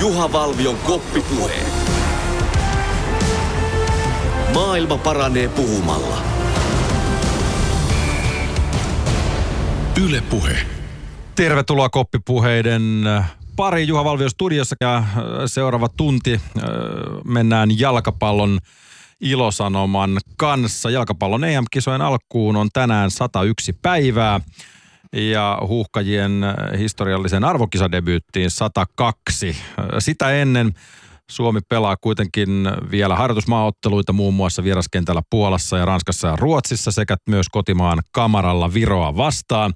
Juha Valvion koppipuhe. Maailma paranee puhumalla. Yle Puhe. Tervetuloa koppipuheiden äh, pari Juha Valvio studiossa ja äh, seuraava tunti äh, mennään jalkapallon ilosanoman kanssa. Jalkapallon EM-kisojen alkuun on tänään 101 päivää ja huuhkajien historiallisen arvokisadebyyttiin 102. Sitä ennen Suomi pelaa kuitenkin vielä harjoitusmaaotteluita muun muassa vieraskentällä Puolassa ja Ranskassa ja Ruotsissa sekä myös kotimaan kamaralla Viroa vastaan.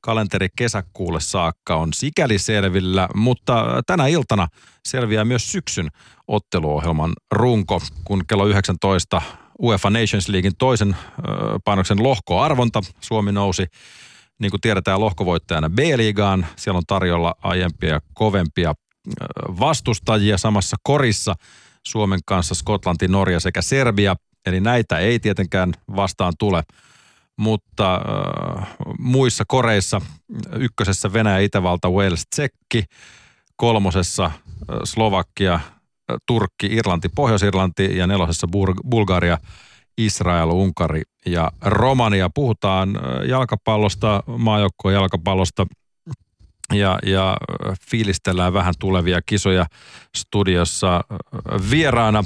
Kalenteri kesäkuulle saakka on sikäli selvillä, mutta tänä iltana selviää myös syksyn otteluohjelman runko, kun kello 19 UEFA Nations Leaguein toisen painoksen lohkoarvonta Suomi nousi niin kuin tiedetään lohkovoittajana B-liigaan. Siellä on tarjolla aiempia ja kovempia vastustajia samassa korissa Suomen kanssa Skotlanti, Norja sekä Serbia. Eli näitä ei tietenkään vastaan tule. Mutta äh, muissa koreissa, ykkösessä Venäjä, Itävalta, Wales, Tsekki, kolmosessa äh, Slovakia, äh, Turkki, Irlanti, Pohjois-Irlanti ja nelosessa Bur- Bulgaria, Israel, Unkari ja Romania. Puhutaan jalkapallosta, maajoukkojen jalkapallosta – ja, ja fiilistellään vähän tulevia kisoja studiossa vieraana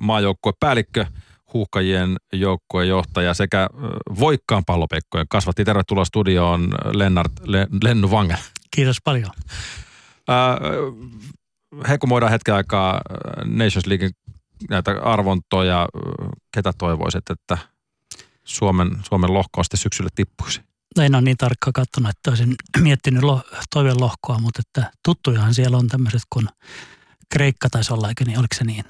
maajoukkuepäällikkö, huuhkajien joukkueen johtaja sekä Voikkaan pallopekkojen kasvatti. Tervetuloa studioon Lennart Le, Lennu Vangel. Kiitos paljon. Äh, hekumoidaan hetken aikaa Nations League näitä arvontoja. Ketä toivoisit, että Suomen, Suomen lohko syksyllä tippuisi? No en ole niin tarkkaan katsonut, että olisin miettinyt lo, toiveen lohkoa, mutta että tuttujahan siellä on tämmöiset kuin Kreikka taisi olla, eikö niin, oliko se niin?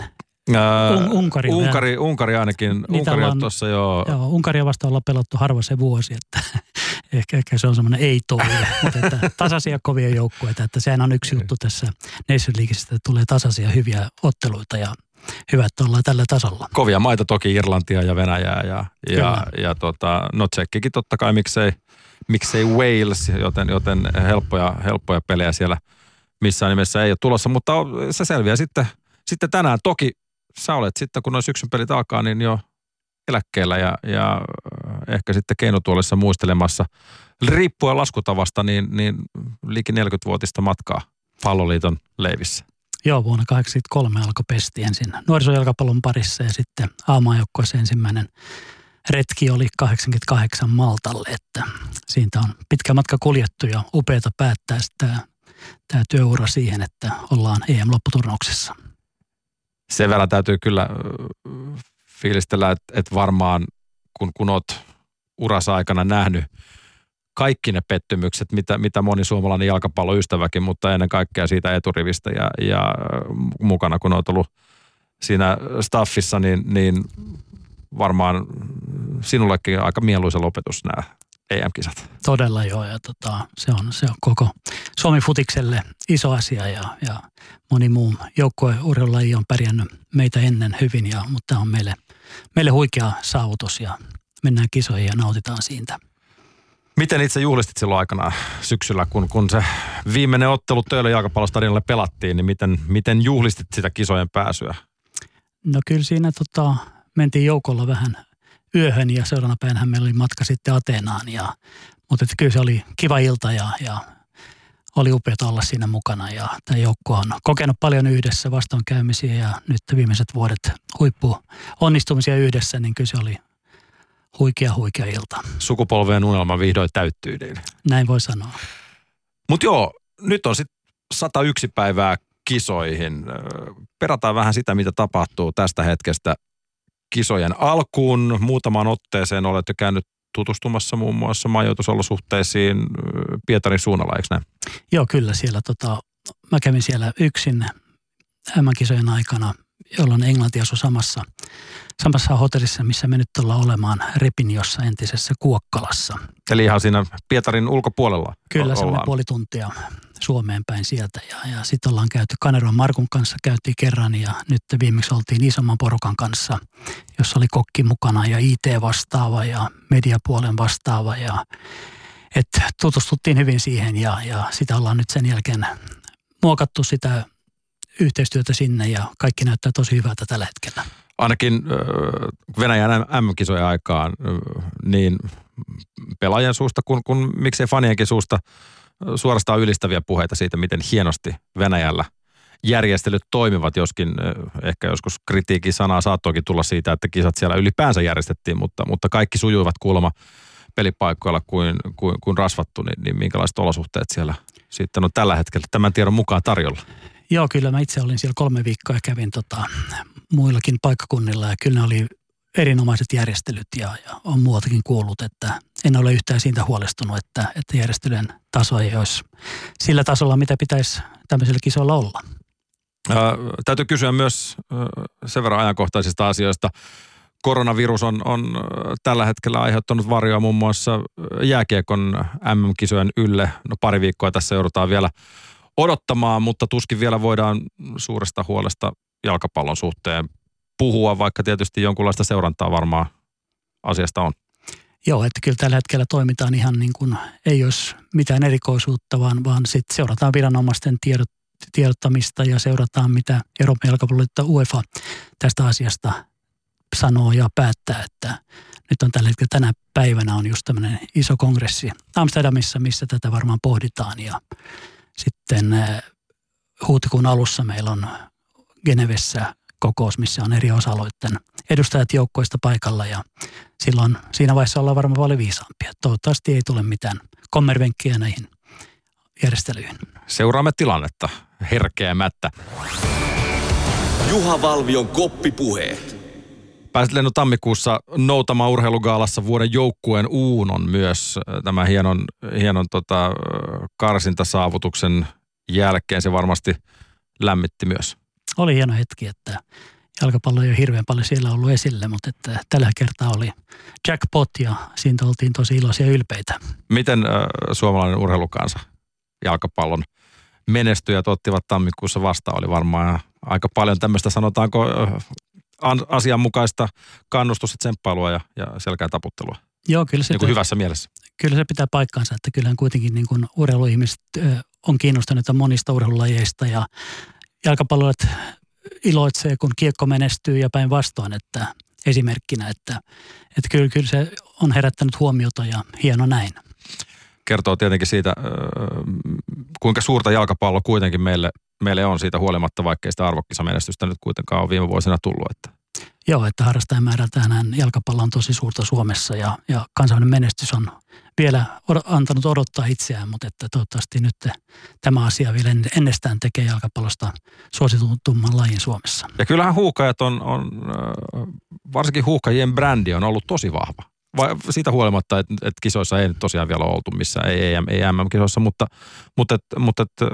Ää, Un- Unkari, Unkari, Unkari ainakin. Unkari on tuossa jo. Joo, Unkaria vasta ollaan pelattu harva se vuosi, että ehkä, ehkä se on semmoinen ei-toive. mutta että tasaisia kovia joukkueita, että sehän on yksi juttu tässä Nation Leagueissa, että tulee tasaisia hyviä otteluita ja hyvä, että ollaan tällä tasolla. Kovia maita toki Irlantia ja Venäjää ja, ja, ja, ja tota, no Tsekkikin totta kai miksei – miksei Wales, joten, joten helppoja, helppoja pelejä siellä missään nimessä ei ole tulossa, mutta se selviää sitten, sitten tänään. Toki sä olet sitten, kun noin syksyn pelit alkaa, niin jo eläkkeellä ja, ja ehkä sitten keinotuolissa muistelemassa. Riippuen laskutavasta, niin, niin liiki 40-vuotista matkaa palloliiton leivissä. Joo, vuonna 1983 alkoi pesti ensin nuorisojalkapallon parissa ja sitten aamaajoukkueessa ensimmäinen retki oli 88 Maltalle, että siitä on pitkä matka kuljettu ja upeata päättää tämä, tämä työura siihen, että ollaan EM-lopputurnauksessa. Sen verran täytyy kyllä fiilistellä, että, että varmaan kun, kun olet urassa aikana nähnyt kaikki ne pettymykset, mitä, mitä moni suomalainen jalkapalloystäväkin, mutta ennen kaikkea siitä eturivistä ja, ja mukana, kun olet ollut siinä staffissa, niin, niin varmaan sinullekin aika mieluisa lopetus nämä EM-kisat. Todella joo, ja tota, se, on, se on koko Suomi futikselle iso asia ja, ja moni muu joukkueurheilulaji on pärjännyt meitä ennen hyvin, ja, mutta tämä on meille, meille huikea saavutus ja mennään kisoihin ja nautitaan siitä. Miten itse juhlistit silloin aikana syksyllä, kun, kun se viimeinen ottelu Töölön jalkapallostadionille pelattiin, niin miten, miten juhlistit sitä kisojen pääsyä? No kyllä siinä tota, mentiin joukolla vähän yöhön ja seuraavana päivänä meillä oli matka sitten Ateenaan. Ja, mutta että kyllä se oli kiva ilta ja, ja oli upeaa olla siinä mukana ja tämä joukko on kokenut paljon yhdessä vastoinkäymisiä ja nyt viimeiset vuodet huippu onnistumisia yhdessä, niin kyllä se oli huikea, huikea ilta. Sukupolveen unelma vihdoin täyttyy. Niin. Näin voi sanoa. Mutta joo, nyt on sitten 101 päivää kisoihin. Perataan vähän sitä, mitä tapahtuu tästä hetkestä kisojen alkuun. Muutamaan otteeseen olette käynyt tutustumassa muun muassa majoitusolosuhteisiin Pietarin suunnalla, eikö näin? Joo, kyllä siellä. Tota, mä kävin siellä yksin M-kisojen aikana, jolloin Englanti asui samassa, samassa hotellissa, missä me nyt ollaan olemaan Repinjossa entisessä Kuokkalassa. Eli ihan siinä Pietarin ulkopuolella Kyllä, se on puoli tuntia Suomeen päin sieltä. Ja, ja sitten ollaan käyty Kaneron Markun kanssa, käytiin kerran ja nyt viimeksi oltiin isomman porukan kanssa, jossa oli kokki mukana ja IT-vastaava ja mediapuolen vastaava ja et tutustuttiin hyvin siihen ja, ja sitä ollaan nyt sen jälkeen muokattu sitä yhteistyötä sinne ja kaikki näyttää tosi hyvältä tällä hetkellä. Ainakin Venäjän M-kisojen aikaan niin pelaajien suusta kuin, kuin miksei fanienkin suusta suorastaan ylistäviä puheita siitä, miten hienosti Venäjällä järjestelyt toimivat, joskin ehkä joskus kritiikin sanaa saattoikin tulla siitä, että kisat siellä ylipäänsä järjestettiin, mutta, mutta kaikki sujuivat kuulemma pelipaikoilla kuin, kuin, kuin rasvattu, niin, niin minkälaiset olosuhteet siellä sitten on tällä hetkellä tämän tiedon mukaan tarjolla? Joo, kyllä mä itse olin siellä kolme viikkoa ja kävin tota, muillakin paikkakunnilla ja kyllä ne oli erinomaiset järjestelyt ja, ja on muualtakin kuullut, että en ole yhtään siitä huolestunut, että, että järjestelyjen taso ei olisi sillä tasolla, mitä pitäisi tämmöisillä kisoilla olla. Ää, täytyy kysyä myös ää, sen verran ajankohtaisista asioista. Koronavirus on, on tällä hetkellä aiheuttanut varjoa muun muassa jääkiekon MM-kisojen ylle. No pari viikkoa tässä joudutaan vielä odottamaan, mutta tuskin vielä voidaan suuresta huolesta jalkapallon suhteen puhua, vaikka tietysti jonkunlaista seurantaa varmaan asiasta on. Joo, että kyllä tällä hetkellä toimitaan ihan niin kuin ei olisi mitään erikoisuutta, vaan, vaan sitten seurataan viranomaisten tiedot, tiedottamista ja seurataan, mitä Euroopan jalkapalloliitto UEFA tästä asiasta sanoo ja päättää, että nyt on tällä hetkellä tänä päivänä on just tämmöinen iso kongressi Amsterdamissa, missä tätä varmaan pohditaan ja sitten eh, huhtikuun alussa meillä on Genevessä kokous, missä on eri osa-alueiden edustajat joukkoista paikalla ja silloin siinä vaiheessa ollaan varmaan paljon viisaampia. Toivottavasti ei tule mitään kommervenkkiä näihin järjestelyihin. Seuraamme tilannetta herkeämättä. Juha Valvion koppipuheet. Pääsit Lennu tammikuussa noutamaan urheilugaalassa vuoden joukkueen uunon myös äh, tämä hienon, hienon tota, karsintasaavutuksen jälkeen. Se varmasti lämmitti myös. Oli hieno hetki, että jalkapallo ei ole hirveän paljon siellä ollut esille, mutta että tällä kertaa oli jackpot ja siitä oltiin tosi iloisia ja ylpeitä. Miten äh, suomalainen urheilukansa jalkapallon menestyjät ottivat tammikuussa vastaan? Oli varmaan aika paljon tämmöistä sanotaanko äh, asianmukaista kannustusta, tsemppailua ja, ja selkää taputtelua. Joo, kyllä se, niin kuin hyvässä mielessä. Kyllä se pitää paikkaansa, että kyllähän kuitenkin niin kuin urheiluihmiset on kiinnostuneita monista urheilulajeista ja jalkapalloilijat iloitsee, kun kiekko menestyy ja päinvastoin, että esimerkkinä, että, että kyllä, kyllä se on herättänyt huomiota ja hieno näin. Kertoo tietenkin siitä, kuinka suurta jalkapallo kuitenkin meille, meille on siitä huolimatta, vaikkei sitä arvokkisamenestystä nyt kuitenkaan on viime vuosina tullut. Että. Joo, että harrastajamäärältään jalkapallo on tosi suurta Suomessa ja, ja kansainvälinen menestys on vielä antanut odottaa itseään, mutta että toivottavasti nyt tämä asia vielä ennestään tekee jalkapallosta suositutumman lajin Suomessa. Ja kyllähän huukajat on, on varsinkin huukajien brändi on ollut tosi vahva. Vai siitä huolimatta, että, että kisoissa ei nyt tosiaan vielä oltu missään, ei, EM, ei MM-kisoissa, mutta, mutta, mutta että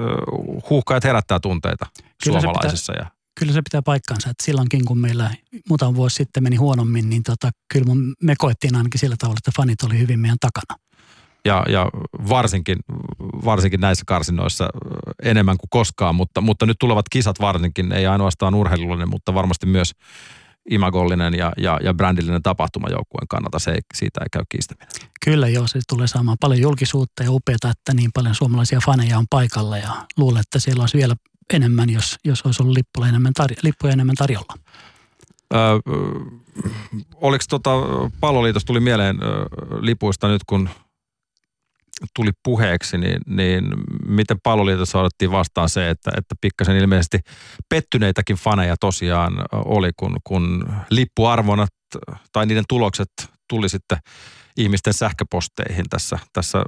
huuhkajat herättää tunteita Kyllä suomalaisissa. Pitää, ja kyllä se pitää paikkansa, että silloinkin kun meillä muutama vuosi sitten meni huonommin, niin tota, kyllä me koettiin ainakin sillä tavalla, että fanit oli hyvin meidän takana. Ja, ja varsinkin, varsinkin näissä karsinoissa enemmän kuin koskaan, mutta, mutta nyt tulevat kisat varsinkin, ei ainoastaan urheilullinen, mutta varmasti myös imagollinen ja, ja, ja brändillinen tapahtuma joukkueen kannalta, se ei, siitä ei käy kiistäminen. Kyllä joo, se tulee saamaan paljon julkisuutta ja upeata, että niin paljon suomalaisia faneja on paikalla ja luulen, että siellä olisi vielä enemmän, jos, jos olisi ollut lippuja enemmän, tarjo- lippuja enemmän tarjolla. Öö, oliko tota, palloliitos tuli mieleen öö, lipuista nyt, kun tuli puheeksi, niin, niin miten palloliitossa otettiin vastaan se, että, että pikkasen ilmeisesti pettyneitäkin faneja tosiaan oli, kun, kun lippuarvonat tai niiden tulokset tuli sitten ihmisten sähköposteihin tässä, tässä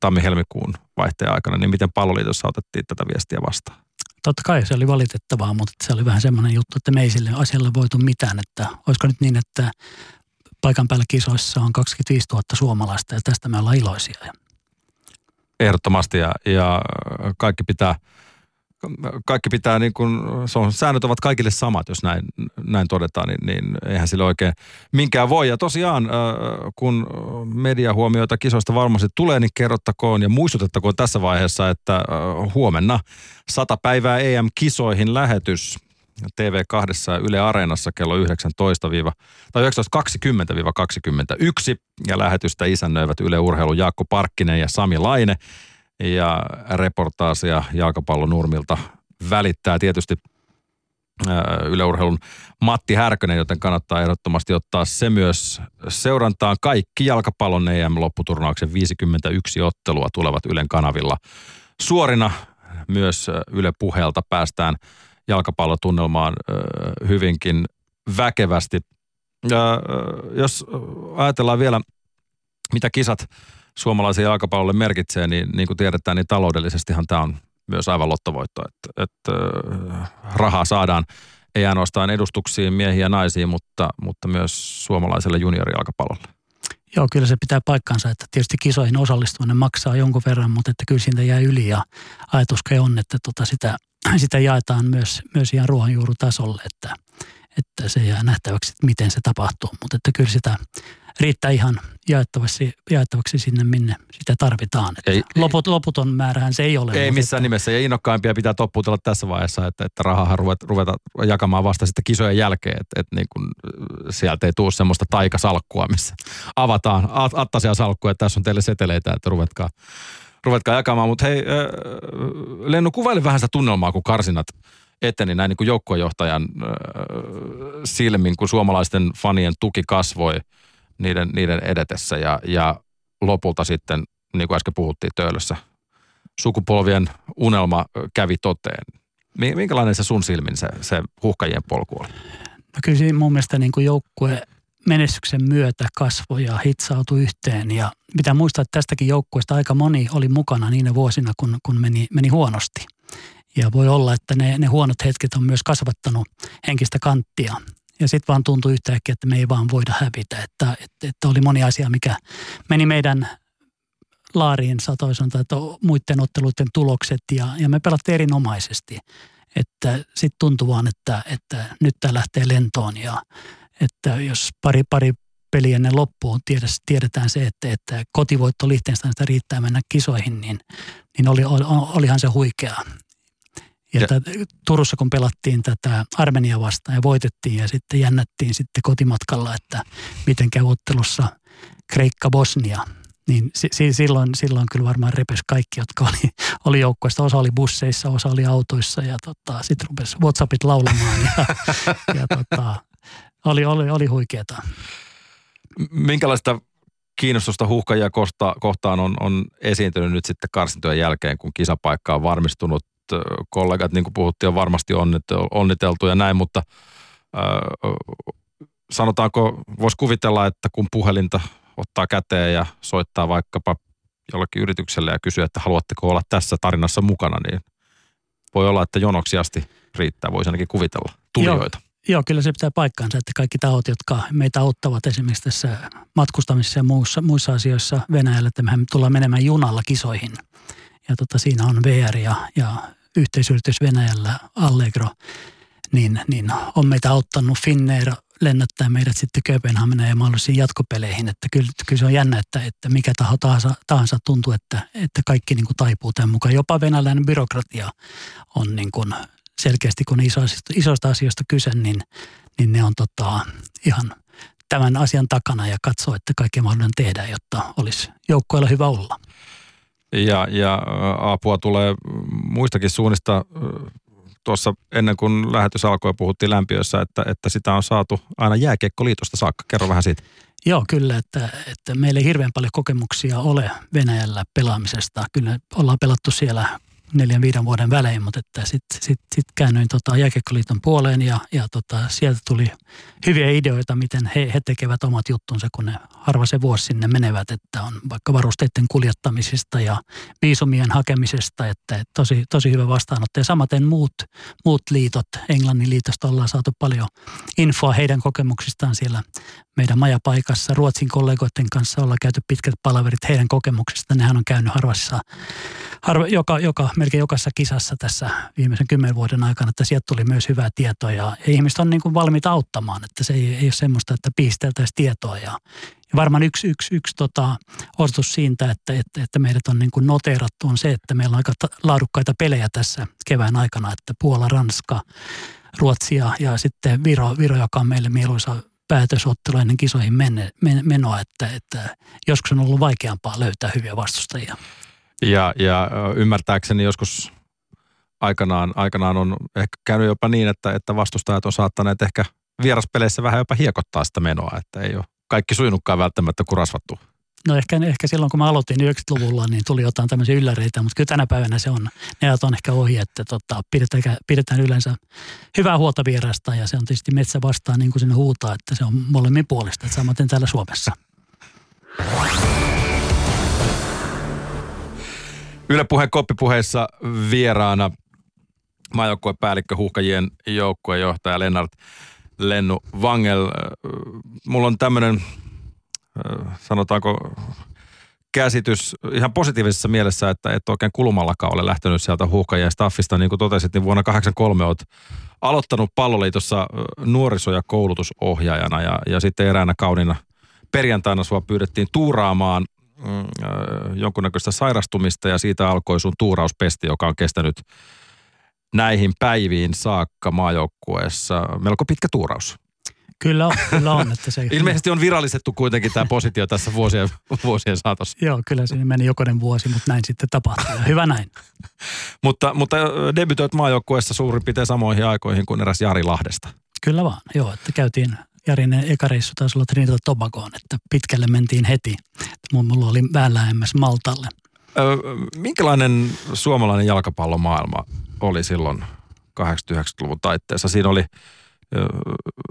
tammi-helmikuun vaihteen aikana, niin miten palloliitossa otettiin tätä viestiä vastaan? Totta kai se oli valitettavaa, mutta se oli vähän semmoinen juttu, että me ei sille asialle voitu mitään, että olisiko nyt niin, että paikan päällä kisoissa on 25 000 suomalaista ja tästä me ollaan iloisia. Ehdottomasti ja, ja kaikki pitää, kaikki pitää niin kuin, se on, säännöt ovat kaikille samat, jos näin, näin todetaan, niin, niin eihän sille oikein minkään voi. Ja tosiaan, kun mediahuomioita kisoista varmasti tulee, niin kerrottakoon ja muistutettakoon tässä vaiheessa, että huomenna sata päivää EM-kisoihin lähetys TV2 ja Yle Areenassa kello 19 tai 19.20-21 ja lähetystä isännöivät Yle Urheilu Jaakko Parkkinen ja Sami Laine. Ja reportaasia jalkapallon nurmilta välittää tietysti yleurheilun Matti Härkönen, joten kannattaa ehdottomasti ottaa se myös seurantaan. Kaikki jalkapallon EM-lopputurnauksen 51 ottelua tulevat Ylen kanavilla suorina. Myös Yle Puheelta päästään jalkapallotunnelmaan hyvinkin väkevästi. Jos ajatellaan vielä, mitä kisat suomalaisen jalkapallolle merkitsee, niin niin kuin tiedetään, niin taloudellisestihan tämä on myös aivan lottovoitto, että, että rahaa saadaan ei ainoastaan edustuksiin miehiä ja naisiin, mutta, mutta myös suomalaiselle juniorijalkapallolle. Joo, kyllä se pitää paikkansa, että tietysti kisoihin osallistuminen maksaa jonkun verran, mutta että kyllä siitä jää yli ja ajatuske on, että tota sitä, sitä jaetaan myös, myös ihan ruohonjuurutasolle, että, että se jää nähtäväksi, että miten se tapahtuu, mutta että kyllä sitä riittää ihan jaettavaksi, jaettavaksi sinne, minne sitä tarvitaan. Että ei, loput, loputon määrähän se ei ole. Ei missään että... nimessä, ja innokkaimpia pitää topputella tässä vaiheessa, että, että rahaa ruveta, ruveta jakamaan vasta sitten kisojen jälkeen, että, että niin kun sieltä ei tule semmoista taikasalkkua, missä avataan attasia salkkua, että tässä on teille seteleitä, että ruvetkaa, ruvetkaa jakamaan. Mutta hei, Lennu, kuvaili vähän sitä tunnelmaa, kun karsinat eteni näin niin kuin joukkuejohtajan silmin, kun suomalaisten fanien tuki kasvoi – niiden, niiden edetessä ja, ja lopulta sitten, niin kuin äsken puhuttiin töölössä, sukupolvien unelma kävi toteen. Minkälainen se sun silmin se, se huhkajien polku oli? No kyllä siinä mun mielestä niin kuin joukkue menestyksen myötä kasvoi ja hitsautui yhteen. Ja pitää muistaa, että tästäkin joukkueesta aika moni oli mukana niinä vuosina, kun, kun meni, meni huonosti. Ja voi olla, että ne, ne huonot hetket on myös kasvattanut henkistä kanttia ja sitten vaan tuntui yhtäkkiä, että me ei vaan voida hävitä. Että, että, että oli moni asia, mikä meni meidän laariin satoisin että muiden otteluiden tulokset ja, ja me pelattiin erinomaisesti. Että sitten tuntui vaan, että, että nyt tämä lähtee lentoon ja että jos pari, pari peli ennen loppuun tiedetään se, että, että kotivoitto Liechtensteinista riittää mennä kisoihin, niin, niin oli, olihan se huikea. Ja, ja. Tätä, Turussa kun pelattiin tätä Armenia vastaan ja voitettiin ja sitten jännättiin sitten kotimatkalla, että miten käy ottelussa Kreikka-Bosnia, niin si- silloin, silloin kyllä varmaan repes kaikki, jotka oli, oli joukkueesta. Osa oli busseissa, osa oli autoissa ja tota, sitten rupesi Whatsappit laulamaan ja, ja tota, oli, oli, oli huikeeta. Minkälaista kiinnostusta huuhkajia kohtaan on, on esiintynyt nyt sitten karsintojen jälkeen, kun kisapaikka on varmistunut kollegat, niin kuin puhuttiin, on varmasti onniteltu ja näin, mutta sanotaanko, voisi kuvitella, että kun puhelinta ottaa käteen ja soittaa vaikkapa jollekin yritykselle ja kysyy, että haluatteko olla tässä tarinassa mukana, niin voi olla, että jonoksi asti riittää, voisi ainakin kuvitella tulijoita. Joo, joo, kyllä se pitää paikkaansa, että kaikki tahot, jotka meitä auttavat esimerkiksi tässä matkustamisessa ja muissa, muissa asioissa Venäjällä, että mehän tullaan menemään junalla kisoihin – ja tota, siinä on VR ja, ja yhteisyritys Venäjällä Allegro, niin, niin on meitä auttanut Finnair lennättää meidät sitten Kööpenhaminaan ja mahdollisiin jatkopeleihin. Että kyllä, kyllä se on jännä, että, että mikä taho tahansa, tahansa tuntuu, että, että kaikki niin kuin taipuu tämän mukaan. Jopa venäläinen byrokratia on niin kuin selkeästi, kun isoista, isoista asioista kyse, niin, niin ne on tota, ihan tämän asian takana ja katsoo, että kaikki mahdollinen tehdään, jotta olisi joukkoilla hyvä olla ja, ja apua tulee muistakin suunnista. Tuossa ennen kuin lähetys alkoi puhuttiin lämpiössä, että, että sitä on saatu aina jääkiekkoliitosta saakka. Kerro vähän siitä. Joo, kyllä, että, että meillä ei hirveän paljon kokemuksia ole Venäjällä pelaamisesta. Kyllä ollaan pelattu siellä neljän viiden vuoden välein, mutta että sitten sit, sit käännyin tota Jääkiekkoliiton puoleen ja, ja tota, sieltä tuli hyviä ideoita, miten he, he tekevät omat juttunsa, kun ne harva se vuosi sinne menevät, että on vaikka varusteiden kuljettamisesta ja viisumien hakemisesta, että tosi, tosi hyvä vastaanotto. Ja samaten muut, muut liitot, Englannin liitosta ollaan saatu paljon infoa heidän kokemuksistaan siellä meidän majapaikassa. Ruotsin kollegoiden kanssa ollaan käyty pitkät palaverit heidän kokemuksista. Nehän on käynyt harvassa, harva, joka, joka, melkein jokaisessa kisassa tässä viimeisen kymmenen vuoden aikana, että sieltä tuli myös hyvää tietoa ja, ihmiset on niin kuin valmiita auttamaan, että se ei, ei ole semmoista, että piisteltäisiin tietoa ja, ja varmaan yksi, yksi, yksi tota, osoitus siitä, että, että, että meidät on niin kuin noteerattu on se, että meillä on aika laadukkaita pelejä tässä kevään aikana, että Puola, Ranska, Ruotsia ja sitten Viro, Viro joka on meille mieluisa päätösottelu ennen kisoihin menne, men, menoa, että, että joskus on ollut vaikeampaa löytää hyviä vastustajia. Ja, ja ymmärtääkseni joskus aikanaan, aikanaan on ehkä käynyt jopa niin, että, että vastustajat on saattaneet ehkä vieraspeleissä vähän jopa hiekottaa sitä menoa, että ei ole kaikki sujunutkaan välttämättä kuin rasvattu. No ehkä, ehkä silloin, kun mä aloitin 90-luvulla, niin tuli jotain tämmöisiä ylläreitä, mutta kyllä tänä päivänä se on, ne on ehkä ohi, että tota, pidetään, pidetään yleensä hyvää huolta vierasta ja se on tietysti metsä vastaan niin kuin sinne huutaa, että se on molemmin puolista, että samaten täällä Suomessa. Yle Puheen koppipuheissa vieraana maajoukkuepäällikkö Huhkajien joukkuejohtaja Lennart Lennu Vangel. Mulla on tämmöinen, sanotaanko, käsitys ihan positiivisessa mielessä, että et oikein kulumallakaan ole lähtenyt sieltä huuhkajien staffista. Niin kuin totesit, niin vuonna 1983 olet aloittanut palloliitossa nuoriso- ja koulutusohjaajana ja, ja sitten eräänä kaunina perjantaina sua pyydettiin tuuraamaan mm, jonkunnäköistä sairastumista ja siitä alkoi sun tuurauspesti, joka on kestänyt näihin päiviin saakka maajoukkueessa. Melko pitkä tuuraus. Kyllä on, kyllä on. Että se, Ilmeisesti on virallistettu kuitenkin tämä positio tässä vuosien, vuosien saatossa. Joo, kyllä siinä meni jokainen vuosi, mutta näin sitten tapahtui. Hyvä näin. mutta, mutta debytoit maajoukkueessa suurin piirtein samoihin aikoihin kuin eräs Jari Lahdesta. Kyllä vaan, joo, että käytiin Jarin eka reissu taisi olla Trinidad Tobagoon, että pitkälle mentiin heti. Mulla oli vähän lähemmäs Maltalle. Ö, minkälainen suomalainen jalkapallomaailma oli silloin 80-90-luvun taitteessa? Siinä oli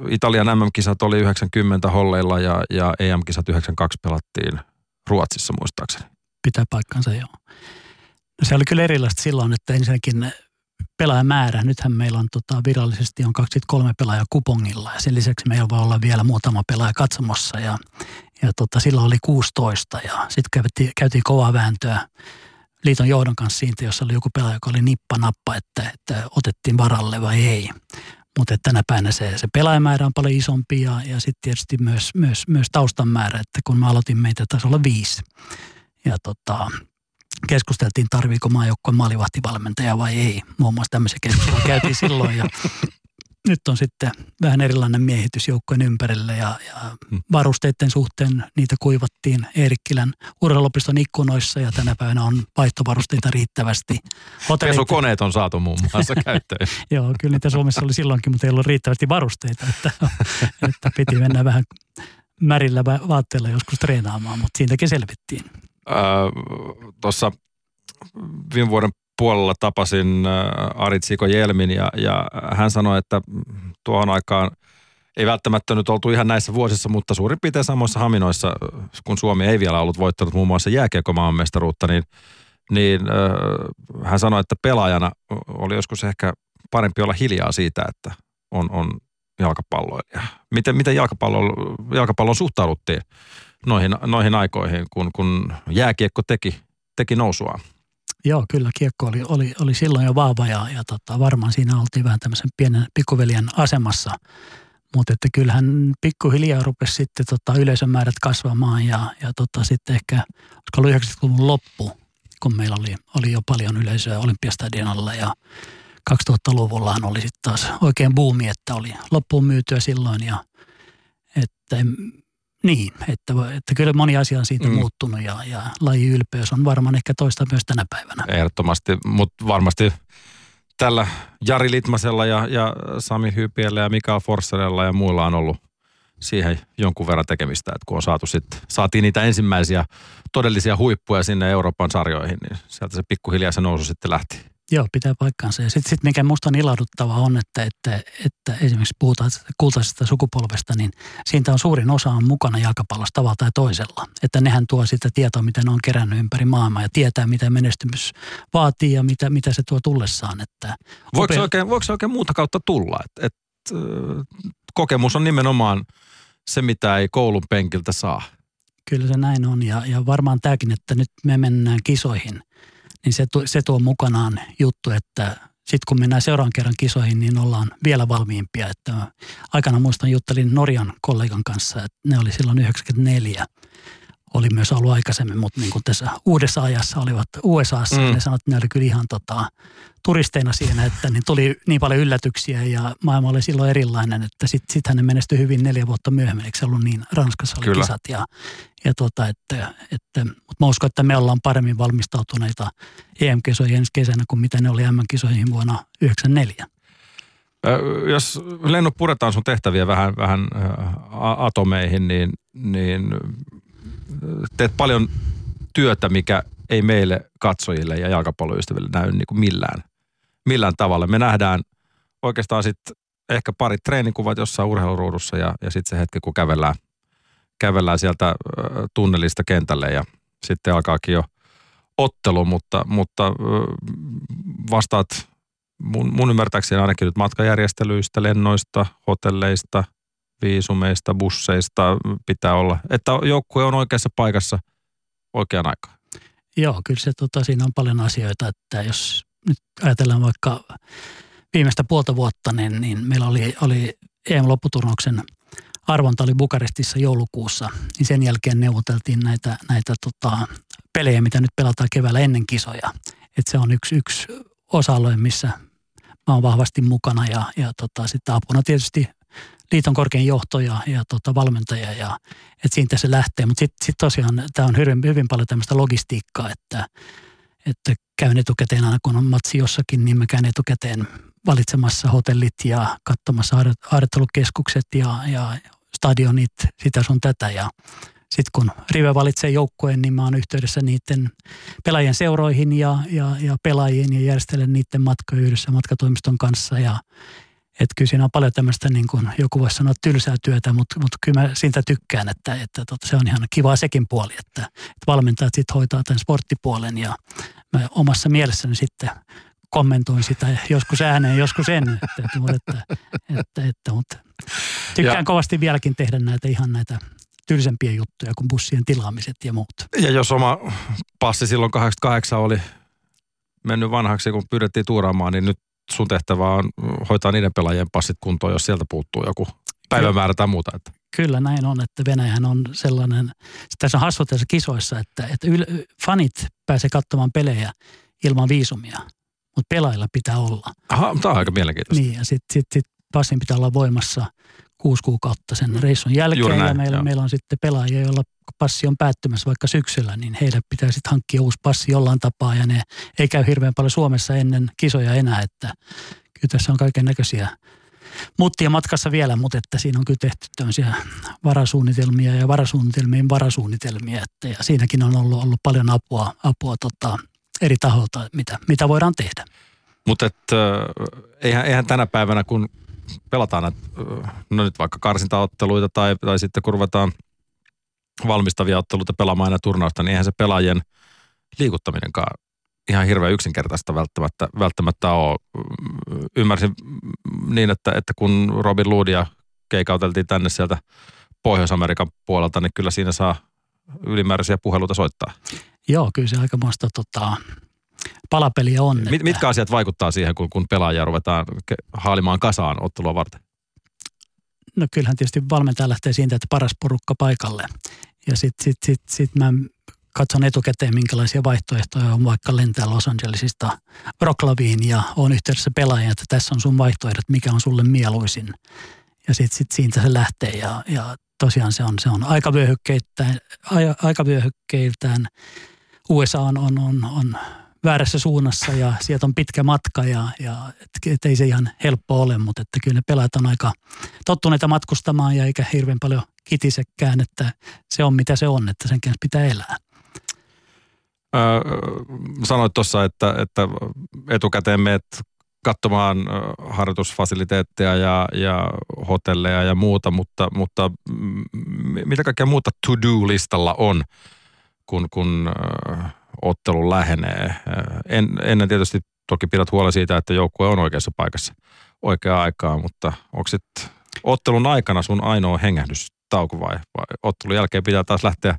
Italian MM-kisat oli 90 holleilla ja, ja EM-kisat 92 pelattiin Ruotsissa muistaakseni. Pitää paikkansa, joo. No se oli kyllä erilaista silloin, että ensinnäkin pelaajamäärä. Nythän meillä on tota, virallisesti on 23 pelaajaa kupongilla ja sen lisäksi meillä voi olla vielä muutama pelaaja katsomossa ja, ja tota, silloin oli 16 ja sitten käytiin, käytiin kovaa vääntöä liiton johdon kanssa siitä, jos oli joku pelaaja, joka oli nippa-nappa, että, että otettiin varalle vai ei. Mutta tänä päivänä se, se pelaajamäärä on paljon isompi ja, ja sitten tietysti myös, myös, myös taustan määrä, että kun mä aloitin meitä taisi olla viisi. Ja tota, keskusteltiin, tarviiko maajoukkueen maalivahtivalmentaja vai ei. Muun muassa tämmöisiä keskustelua käytiin silloin ja nyt on sitten vähän erilainen miehitys joukkojen ympärille ja, ja hmm. varusteiden suhteen niitä kuivattiin Eerikkilän urheiluopiston ikkunoissa ja tänä päivänä on vaihtovarusteita riittävästi. Hotellit... Pesukoneet on saatu muun muassa käyttöön. Joo, kyllä niitä Suomessa oli silloinkin, mutta ei ollut riittävästi varusteita, että, että piti mennä vähän märillä vaatteilla joskus treenaamaan, mutta siitäkin selvittiin. Öö, Tuossa viime vuoden puolella tapasin äh, Arit Siko Jelmin ja, ja hän sanoi, että tuohon aikaan ei välttämättä nyt oltu ihan näissä vuosissa, mutta suurin piirtein samoissa haminoissa, kun Suomi ei vielä ollut voittanut muun muassa jääkiekomaan mestaruutta, niin, niin äh, hän sanoi, että pelaajana oli joskus ehkä parempi olla hiljaa siitä, että on, on jalkapalloilija. Miten, miten jalkapallon, jalkapallon suhtauduttiin noihin, noihin aikoihin, kun, kun jääkiekko teki, teki nousua? Joo, kyllä kiekko oli, oli, oli silloin jo vahva ja, ja tota, varmaan siinä oltiin vähän tämmöisen pienen pikkuveljen asemassa. Mutta että kyllähän pikkuhiljaa rupesi sitten tota, yleisön määrät kasvamaan ja, ja tota, sitten ehkä, olisiko ollut 90-luvun loppu, kun meillä oli, oli jo paljon yleisöä Olympiastadionalla ja 2000-luvullahan oli sitten taas oikein buumi, että oli loppuun myytyä silloin ja että niin, että, että kyllä moni asia on siitä mm. muuttunut ja, ja lajiylpeys on varmaan ehkä toista myös tänä päivänä. Ehdottomasti, mutta varmasti tällä Jari Litmasella ja, ja Sami Hypiellä ja Mikael Forsserella ja muilla on ollut siihen jonkun verran tekemistä, että kun on saatu sit, saatiin niitä ensimmäisiä todellisia huippuja sinne Euroopan sarjoihin, niin sieltä se pikkuhiljaa se nousu sitten lähti. Joo, pitää paikkaansa. Ja sitten sit mikä minusta on ilahduttavaa on, että, että, että esimerkiksi puhutaan kultaisesta sukupolvesta, niin siitä on suurin osa on mukana jalkapallossa tavalla tai toisella. Että nehän tuo sitä tietoa, mitä ne on kerännyt ympäri maailmaa ja tietää, mitä menestymys vaatii ja mitä, mitä se tuo tullessaan. Että voiko, se oikein, voiko se oikein muuta kautta tulla? Et, et, kokemus on nimenomaan se, mitä ei koulun penkiltä saa. Kyllä se näin on ja, ja varmaan tämäkin, että nyt me mennään kisoihin – niin se, se tuo mukanaan juttu, että sitten kun mennään seuraavan kerran kisoihin, niin ollaan vielä valmiimpia. Että aikana muistan juttelin Norjan kollegan kanssa, että ne oli silloin 94 oli myös ollut aikaisemmin, mutta niin kuin tässä uudessa ajassa olivat USAssa, mm. ne sanoivat, että ne oli kyllä ihan tota, turisteina siinä, että niin tuli niin paljon yllätyksiä ja maailma oli silloin erilainen, että sitten sit hän menestyi hyvin neljä vuotta myöhemmin, eikö se ollut niin, Ranskassa oli kyllä. kisat ja, ja tota, että, että, mutta mä uskon, että me ollaan paremmin valmistautuneita EM-kisoihin ensi kesänä kuin mitä ne oli M-kisoihin vuonna 1994. Jos lennut puretaan sun tehtäviä vähän, vähän atomeihin, niin, niin teet paljon työtä, mikä ei meille katsojille ja jalkapalloystäville näy niin kuin millään, millään tavalla. Me nähdään oikeastaan sitten ehkä pari treenikuvat jossain urheiluruudussa ja, ja sitten se hetki, kun kävellään, kävellään sieltä tunnelista kentälle ja sitten alkaakin jo ottelu, mutta, mutta vastaat mun, mun ymmärtääkseni ainakin nyt matkajärjestelyistä, lennoista, hotelleista, viisumeista, busseista pitää olla, että joukkue on oikeassa paikassa oikean aikaan. Joo, kyllä se tota, siinä on paljon asioita, että jos nyt ajatellaan vaikka viimeistä puolta vuotta, niin, niin meillä oli, oli EM-lopputurnauksen arvonta oli Bukarestissa joulukuussa, niin sen jälkeen neuvoteltiin näitä, näitä tota, pelejä, mitä nyt pelataan keväällä ennen kisoja. Et se on yksi, yksi osa-alue, missä mä oon vahvasti mukana ja, ja tota, sitten apuna tietysti liiton korkein johto ja, ja tota, valmentaja ja että siitä se lähtee. Mutta sitten sit tosiaan tämä on hyvin, hyvin paljon tämmöistä logistiikkaa, että, että käyn etukäteen aina kun on matsi jossakin, niin mä käyn etukäteen valitsemassa hotellit ja katsomassa harjoittelukeskukset ja, ja stadionit, sitä sun tätä ja sitten kun Rive valitsee joukkueen, niin mä oon yhteydessä niiden pelaajien seuroihin ja, ja, ja pelaajien ja järjestelen niiden matkoja yhdessä matkatoimiston kanssa ja että kyllä siinä on paljon tämmöistä, niin kuin joku voisi sanoa, tylsää työtä, mutta, mutta kyllä mä siitä tykkään, että, että tota, se on ihan kivaa sekin puoli, että, että valmentajat sitten hoitaa tämän sporttipuolen ja mä omassa mielessäni sitten kommentoin sitä joskus ääneen, joskus en. Että, että, että, että, mutta tykkään ja. kovasti vieläkin tehdä näitä ihan näitä tylsempiä juttuja kuin bussien tilaamiset ja muut. Ja jos oma passi silloin 88 oli mennyt vanhaksi, kun pyydettiin tuuraamaan, niin nyt sun tehtävä on hoitaa niiden pelaajien passit kuntoon, jos sieltä puuttuu joku päivämäärä tai muuta. Että. Kyllä näin on, että Venäjähän on sellainen, tässä on hassua tässä kisoissa, että, että yl, fanit pääsee katsomaan pelejä ilman viisumia, mutta pelaajilla pitää olla. Aha, tämä on aika mielenkiintoista. Niin, ja sitten sit, sit passin pitää olla voimassa – kuusi kuukautta sen reissun jälkeen. näin, ja meillä, meillä on sitten pelaajia, joilla passi on päättymässä vaikka syksyllä, niin heidän pitää sitten hankkia uusi passi jollain tapaa. Ja ne ei käy hirveän paljon Suomessa ennen kisoja enää, että kyllä tässä on kaiken näköisiä muttia matkassa vielä, mutta että siinä on kyllä tehty tämmöisiä varasuunnitelmia ja varasuunnitelmien varasuunnitelmia. Että, ja siinäkin on ollut, ollut paljon apua, apua tota, eri taholta, mitä, mitä voidaan tehdä. Mutta eihän, eihän tänä päivänä, kun pelataan näitä, no nyt vaikka karsintaotteluita tai, tai sitten kun ruvetaan valmistavia otteluita pelaamaan aina turnausta, niin eihän se pelaajien liikuttaminenkaan ihan hirveän yksinkertaista välttämättä, välttämättä ole. Ymmärsin niin, että, että kun Robin Loodia keikauteltiin tänne sieltä Pohjois-Amerikan puolelta, niin kyllä siinä saa ylimääräisiä puheluita soittaa. Joo, kyllä se aikamoista tota, palapeliä on. Mit, mitkä asiat vaikuttaa siihen, kun, kun pelaajia ruvetaan haalimaan kasaan ottelua varten? No kyllähän tietysti valmentaja lähtee siitä, että paras porukka paikalle. Ja sitten sit, sit, sit mä katson etukäteen, minkälaisia vaihtoehtoja on vaikka lentää Los Angelesista Rocklaviin ja on yhteydessä pelaaja, että tässä on sun vaihtoehdot, mikä on sulle mieluisin. Ja sitten sit siitä se lähtee ja, ja tosiaan se on, se on aikavyöhykkeiltään, aikavyöhykkeiltään USA on, on, on, on väärässä suunnassa ja sieltä on pitkä matka ja, ja et, et ei se ihan helppo ole, mutta että kyllä ne pelaajat on aika tottuneita matkustamaan ja eikä hirveän paljon kitisekään, että se on mitä se on, että sen kanssa pitää elää. Öö, sanoit tuossa, että, että etukäteen meet katsomaan harjoitusfasiliteetteja ja, ja hotelleja ja muuta, mutta, mutta mitä kaikkea muuta to-do-listalla on, kun, kun ottelu lähenee. En, ennen tietysti toki pidät huolen siitä, että joukkue on oikeassa paikassa oikeaa aikaa, mutta onko sitten ottelun aikana sun ainoa hengähdystauko vai, vai ottelun jälkeen pitää taas lähteä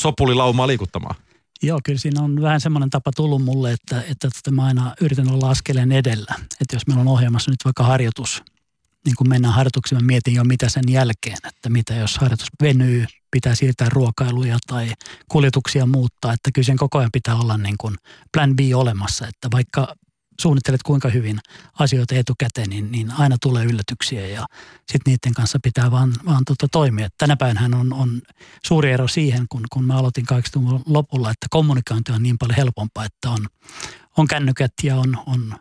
sopulilaumaa liikuttamaan? Joo, kyllä siinä on vähän semmoinen tapa tullut mulle, että, että, että mä aina yritän olla askeleen edellä. Että jos meillä on ohjelmassa nyt vaikka harjoitus, niin kun mennään harjoituksiin, mä mietin jo mitä sen jälkeen, että mitä jos harjoitus venyy, pitää siirtää ruokailuja tai kuljetuksia muuttaa, että kyllä sen koko ajan pitää olla niin kuin plan B olemassa, että vaikka suunnittelet kuinka hyvin asioita etukäteen, niin, niin aina tulee yllätyksiä ja sitten niiden kanssa pitää vaan, vaan tuota toimia. Tänä päivänä on, on suuri ero siihen, kun, kun mä aloitin 80-luvun lopulla, että kommunikointi on niin paljon helpompaa, että on, on kännykät ja on, on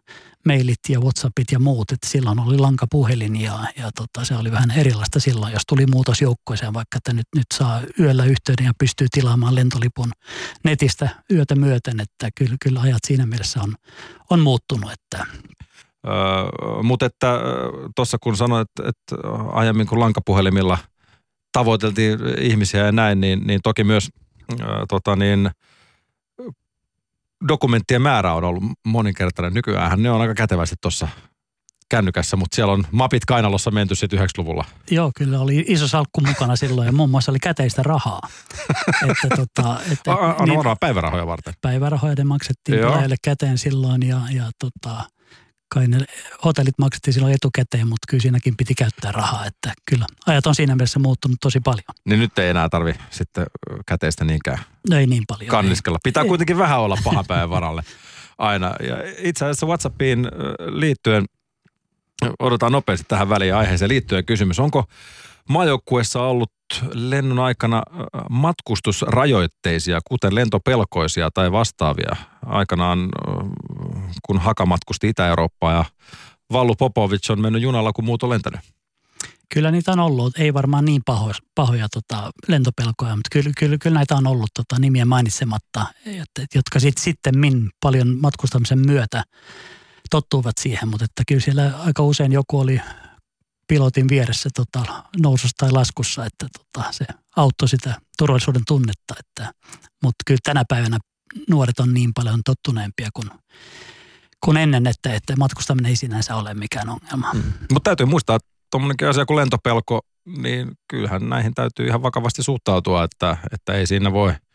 mailit ja Whatsappit ja muut. Että silloin oli lankapuhelin ja, ja tota, se oli vähän erilaista silloin, jos tuli muutos joukkueeseen, vaikka että nyt, nyt saa yöllä yhteyden ja pystyy tilaamaan lentolipun netistä yötä myöten. Että kyllä, kyllä ajat siinä mielessä on, on muuttunut. Että. Öö, mutta että tuossa kun sanoit, että, että aiemmin kun lankapuhelimilla tavoiteltiin ihmisiä ja näin, niin, niin toki myös öö, tota niin, dokumenttien määrä on ollut moninkertainen. Nykyään ne on aika kätevästi tuossa kännykässä, mutta siellä on mapit kainalossa menty sitten 90-luvulla. Joo, kyllä oli iso salkku mukana silloin ja muun muassa oli käteistä rahaa. että, tota, että, a, a, niin, päivärahoja varten. Päivärahoja ne maksettiin käteen silloin ja, ja tota, kai ne hotellit maksettiin silloin etukäteen, mutta kyllä siinäkin piti käyttää rahaa, että kyllä ajat on siinä mielessä muuttunut tosi paljon. Niin nyt ei enää tarvi sitten käteistä niinkään no ei niin paljon. kanniskella. Pitää ei. kuitenkin vähän olla pahan päivän varalle aina. Ja itse asiassa WhatsAppiin liittyen, odotetaan nopeasti tähän väliin aiheeseen liittyen kysymys. Onko maajoukkuessa ollut lennon aikana matkustusrajoitteisia, kuten lentopelkoisia tai vastaavia. Aikanaan, kun Haka matkusti Itä-Eurooppaan ja Vallu Popovic on mennyt junalla, kun muut on lentänyt. Kyllä niitä on ollut, ei varmaan niin pahoja, pahoja tota, lentopelkoja, mutta kyllä, kyllä, kyllä näitä on ollut tota, nimiä mainitsematta, jotka sit, sitten paljon matkustamisen myötä tottuivat siihen, mutta että kyllä siellä aika usein joku oli pilotin vieressä tota, nousussa tai laskussa, että tota, se auttoi sitä turvallisuuden tunnetta. Että, mutta kyllä tänä päivänä nuoret on niin paljon tottuneempia kuin, kuin ennen, että, että matkustaminen ei sinänsä ole mikään ongelma. Mm. Mutta täytyy muistaa, että tuommoinenkin asia kuin lentopelko, niin kyllähän näihin täytyy ihan vakavasti suhtautua, että, että ei siinä voi –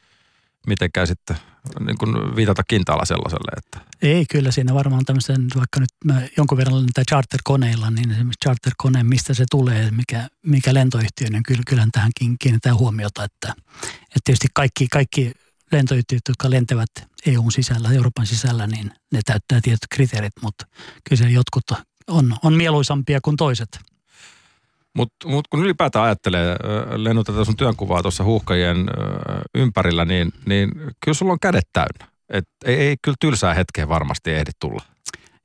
mitenkään sitten niin kuin viitata kintaalla sellaiselle. Että. Ei, kyllä siinä varmaan tämmöisen, vaikka nyt mä jonkun verran lentää charter-koneilla, niin esimerkiksi charter-kone, mistä se tulee, mikä, mikä lentoyhtiö, niin kyllä, kyllähän tähänkin kiinnitetään huomiota, että, että tietysti kaikki, kaikki lentoyhtiöt, jotka lentävät EUn sisällä, Euroopan sisällä, niin ne täyttää tietyt kriteerit, mutta kyllä se jotkut on, on mieluisampia kuin toiset. Mutta mut kun ylipäätään ajattelee, lennotetaan sun työnkuvaa tuossa huuhkajien ympärillä, niin, niin kyllä sulla on kädet täynnä. Et ei, ei kyllä tylsää hetkeä varmasti ehdi tulla.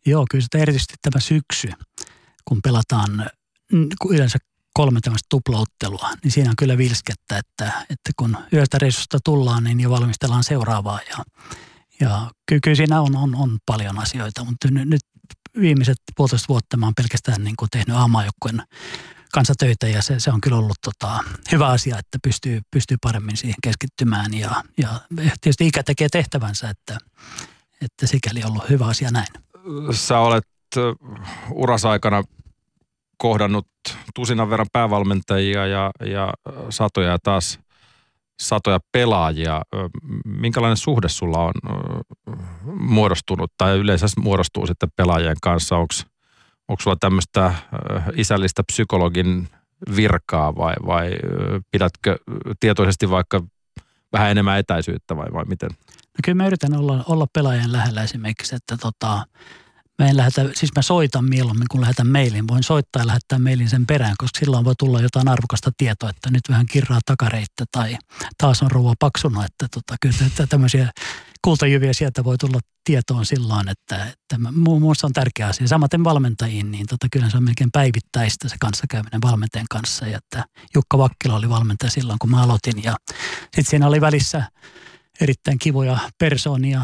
Joo, kyllä sitä erityisesti tämä syksy, kun pelataan kun yleensä kolme tämmöistä tuplauttelua, niin siinä on kyllä vilskettä, että, että kun yöstä reissusta tullaan, niin jo valmistellaan seuraavaa. Ja, ja kyllä, kyllä siinä on, on, on paljon asioita, mutta nyt, nyt viimeiset puolitoista vuotta mä oon pelkästään niin kuin tehnyt aamajoukkueen kanssa töitä ja se, se on kyllä ollut tota, hyvä asia, että pystyy, pystyy paremmin siihen keskittymään ja, ja tietysti ikä tekee tehtävänsä, että, että sikäli on ollut hyvä asia näin. Sä olet urasaikana kohdannut tusinan verran päävalmentajia ja, ja satoja ja taas satoja pelaajia. Minkälainen suhde sulla on muodostunut tai yleensä muodostuu sitten pelaajien kanssa? Onko onko sulla tämmöistä äh, isällistä psykologin virkaa vai, vai äh, pidätkö tietoisesti vaikka vähän enemmän etäisyyttä vai, vai miten? No kyllä mä yritän olla, olla pelaajan lähellä esimerkiksi, että tota, Mä en lähetä, siis mä soitan mieluummin kuin lähetän mailin. Voin soittaa ja lähettää mailin sen perään, koska silloin voi tulla jotain arvokasta tietoa, että nyt vähän kirraa takareittä tai taas on ruoa paksuna. Että tota, kyllä tämmöisiä kultajyviä sieltä voi tulla tietoon silloin, että, että muun muassa on tärkeä asia. Samaten valmentajiin, niin tota, kyllä se on melkein päivittäistä se kanssakäyminen valmentajan kanssa. Ja että Jukka Vakkila oli valmentaja silloin, kun mä aloitin. Ja sitten siinä oli välissä erittäin kivoja persoonia,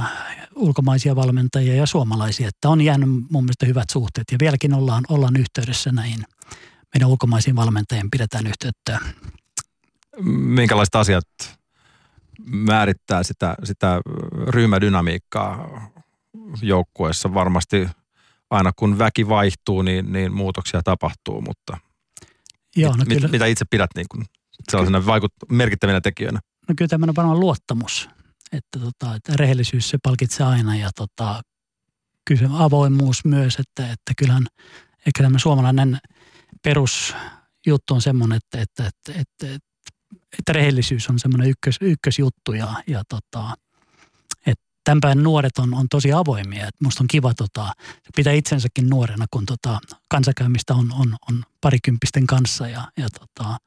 ulkomaisia valmentajia ja suomalaisia. Että on jäänyt mun mielestä hyvät suhteet ja vieläkin ollaan, ollaan yhteydessä näihin meidän ulkomaisiin valmentajien pidetään yhteyttä. Minkälaiset asiat määrittää sitä, sitä ryhmädynamiikkaa joukkueessa? Varmasti aina kun väki vaihtuu, niin, niin muutoksia tapahtuu, mutta Joo, no mit, kyllä. mitä itse pidät niin kuin sellaisena vaikut, merkittävinä tekijöinä? No kyllä tämmöinen varmaan luottamus että, tota, että rehellisyys se palkitsee aina ja tota, kyllä avoimuus myös, että, että kyllähän ehkä tämä suomalainen perusjuttu on semmoinen, että, että, että, että, että, että rehellisyys on semmoinen ykkös, ykkösjuttu ja, ja tota, että tämän päivän nuoret on, on tosi avoimia. Että musta on kiva tota, pitää itsensäkin nuorena, kun tota, kansakäymistä on, on, on parikymppisten kanssa ja, ja tota,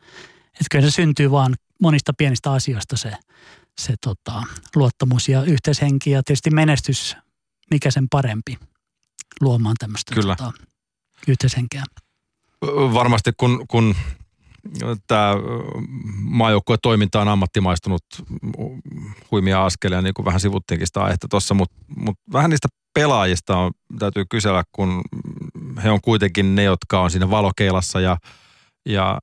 että kyllä se syntyy vaan monista pienistä asioista se, se tota, luottamus ja yhteishenki ja tietysti menestys, mikä sen parempi luomaan tämmöistä Kyllä. Tota, yhteishenkeä. Varmasti kun, kun tämä maajoukkueen toiminta on ammattimaistunut huimia askelia, niin kuin vähän sivuttiinkin sitä aihetta tuossa, mutta mut vähän niistä pelaajista on, täytyy kysellä, kun he on kuitenkin ne, jotka on siinä valokeilassa ja, ja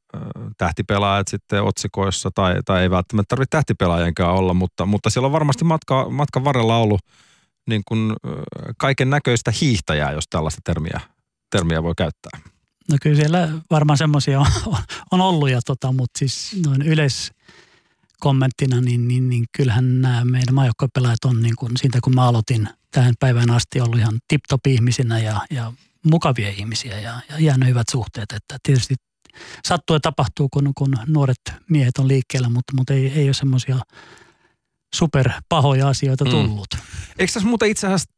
tähtipelaajat sitten otsikoissa, tai, tai ei välttämättä tarvitse tähtipelaajienkaan olla, mutta, mutta siellä on varmasti matka, matkan varrella ollut niin kuin kaiken näköistä hiihtäjää, jos tällaista termiä, termiä voi käyttää. No kyllä siellä varmaan semmoisia on, on ollut, ja tota, mutta siis noin yleiskommenttina, niin, niin, niin kyllähän nämä meidän maajoukkuepelaajat on niin kuin siitä, kun mä aloitin tähän päivään asti ollut ihan tip-top ihmisinä ja, ja mukavia ihmisiä ja, ja jäänyt hyvät suhteet. Että tietysti sattuu ja tapahtuu, kun, kun nuoret miehet on liikkeellä, mutta, mutta ei, ei ole semmoisia superpahoja asioita tullut. Mm. Eikö tässä muuten itse asiassa,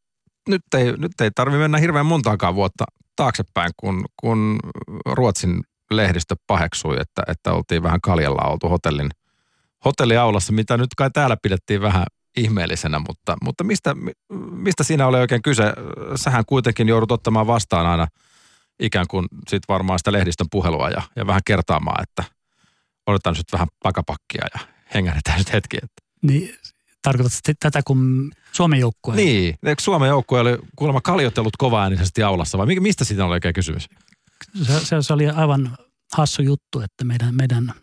nyt ei, nyt ei tarvitse mennä hirveän montaakaan vuotta taaksepäin, kun, kun Ruotsin lehdistö paheksui, että, että oltiin vähän kaljalla oltu hotellin, hotelliaulassa, mitä nyt kai täällä pidettiin vähän ihmeellisenä, mutta, mutta mistä, mistä siinä oli oikein kyse? Sähän kuitenkin joudut ottamaan vastaan aina ikään kuin sit varmaan sitä lehdistön puhelua ja, ja vähän kertaamaan, että odotetaan nyt vähän pakapakkia ja hengähdetään nyt hetki. Että. Niin, tarkoitatko tätä, kun Suomen joukkue? Niin, eikö Suomen joukkue oli kuulemma kaljotellut kovaäänisesti aulassa vai mistä siitä oli oikein kysymys? Se, se, se oli aivan hassu juttu, että meidän, meidän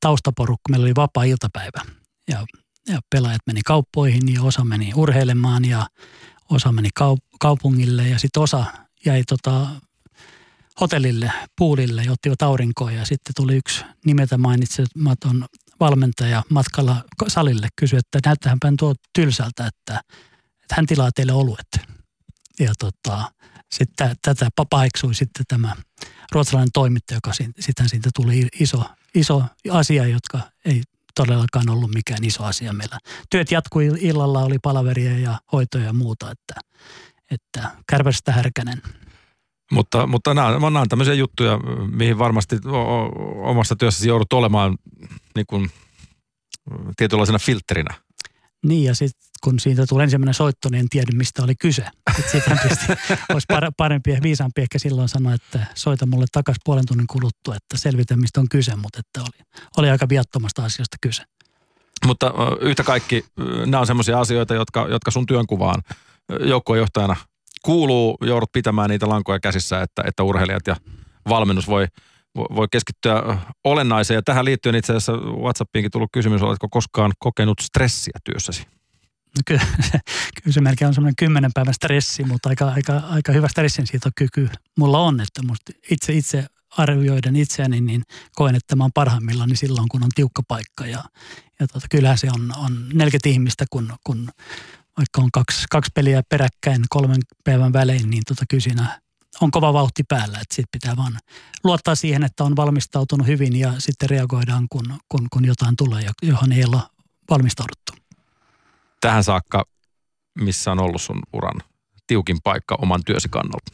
taustaporukka, meillä oli vapaa iltapäivä ja, ja pelaajat meni kauppoihin ja osa meni urheilemaan ja osa meni kaup- kaupungille ja sitten osa jäi tota hotellille, puulille ja ottivat aurinkoa ja sitten tuli yksi nimeltä mainitsematon valmentaja matkalla salille kysyi, että näyttäähän tuo tylsältä, että, että hän tilaa teille oluet. Ja tota, sitten tätä pahaiksui sitten tämä ruotsalainen toimittaja, joka sitten siitä tuli iso, iso asia, jotka ei todellakaan ollut mikään iso asia meillä. Työt jatkui illalla, oli palaveria ja hoitoja ja muuta, että, että kärpästä härkänen. Mutta, mutta nämä, nämä on tämmöisiä juttuja, mihin varmasti omassa työssäsi joudut olemaan niin kuin, tietynlaisena filterinä. Niin ja sitten kun siitä tuli ensimmäinen soitto, niin en tiedä mistä oli kyse. Sitten olisi parempi ja viisaampi ehkä silloin sanoa, että soita mulle takaisin puolen tunnin kuluttua, että selvitä mistä on kyse, mutta että oli, oli aika viattomasta asiasta kyse. Mutta yhtä kaikki, nämä on semmoisia asioita, jotka, jotka sun työnkuvaan joukkuejohtajana kuuluu, joudut pitämään niitä lankoja käsissä, että, että urheilijat ja valmennus voi, voi keskittyä olennaiseen. Ja tähän liittyen itse asiassa WhatsAppiinkin tullut kysymys, oletko koskaan kokenut stressiä työssäsi? No kyllä, se melkein on semmoinen kymmenen päivän stressi, mutta aika, aika, aika hyvä stressinsietokyky mulla on, että musta itse, itse arvioiden itseäni, niin koen, että mä oon parhaimmillaan silloin, kun on tiukka paikka. Ja, ja tota, kyllähän se on, on 40 ihmistä, kun, kun vaikka on kaksi, kaksi peliä peräkkäin kolmen päivän välein, niin tota kyllä siinä on kova vauhti päällä. Että sitten pitää vaan luottaa siihen, että on valmistautunut hyvin ja sitten reagoidaan, kun, kun, kun jotain tulee, johon ei olla valmistauduttu. Tähän saakka, missä on ollut sun uran tiukin paikka oman työsi kannalta?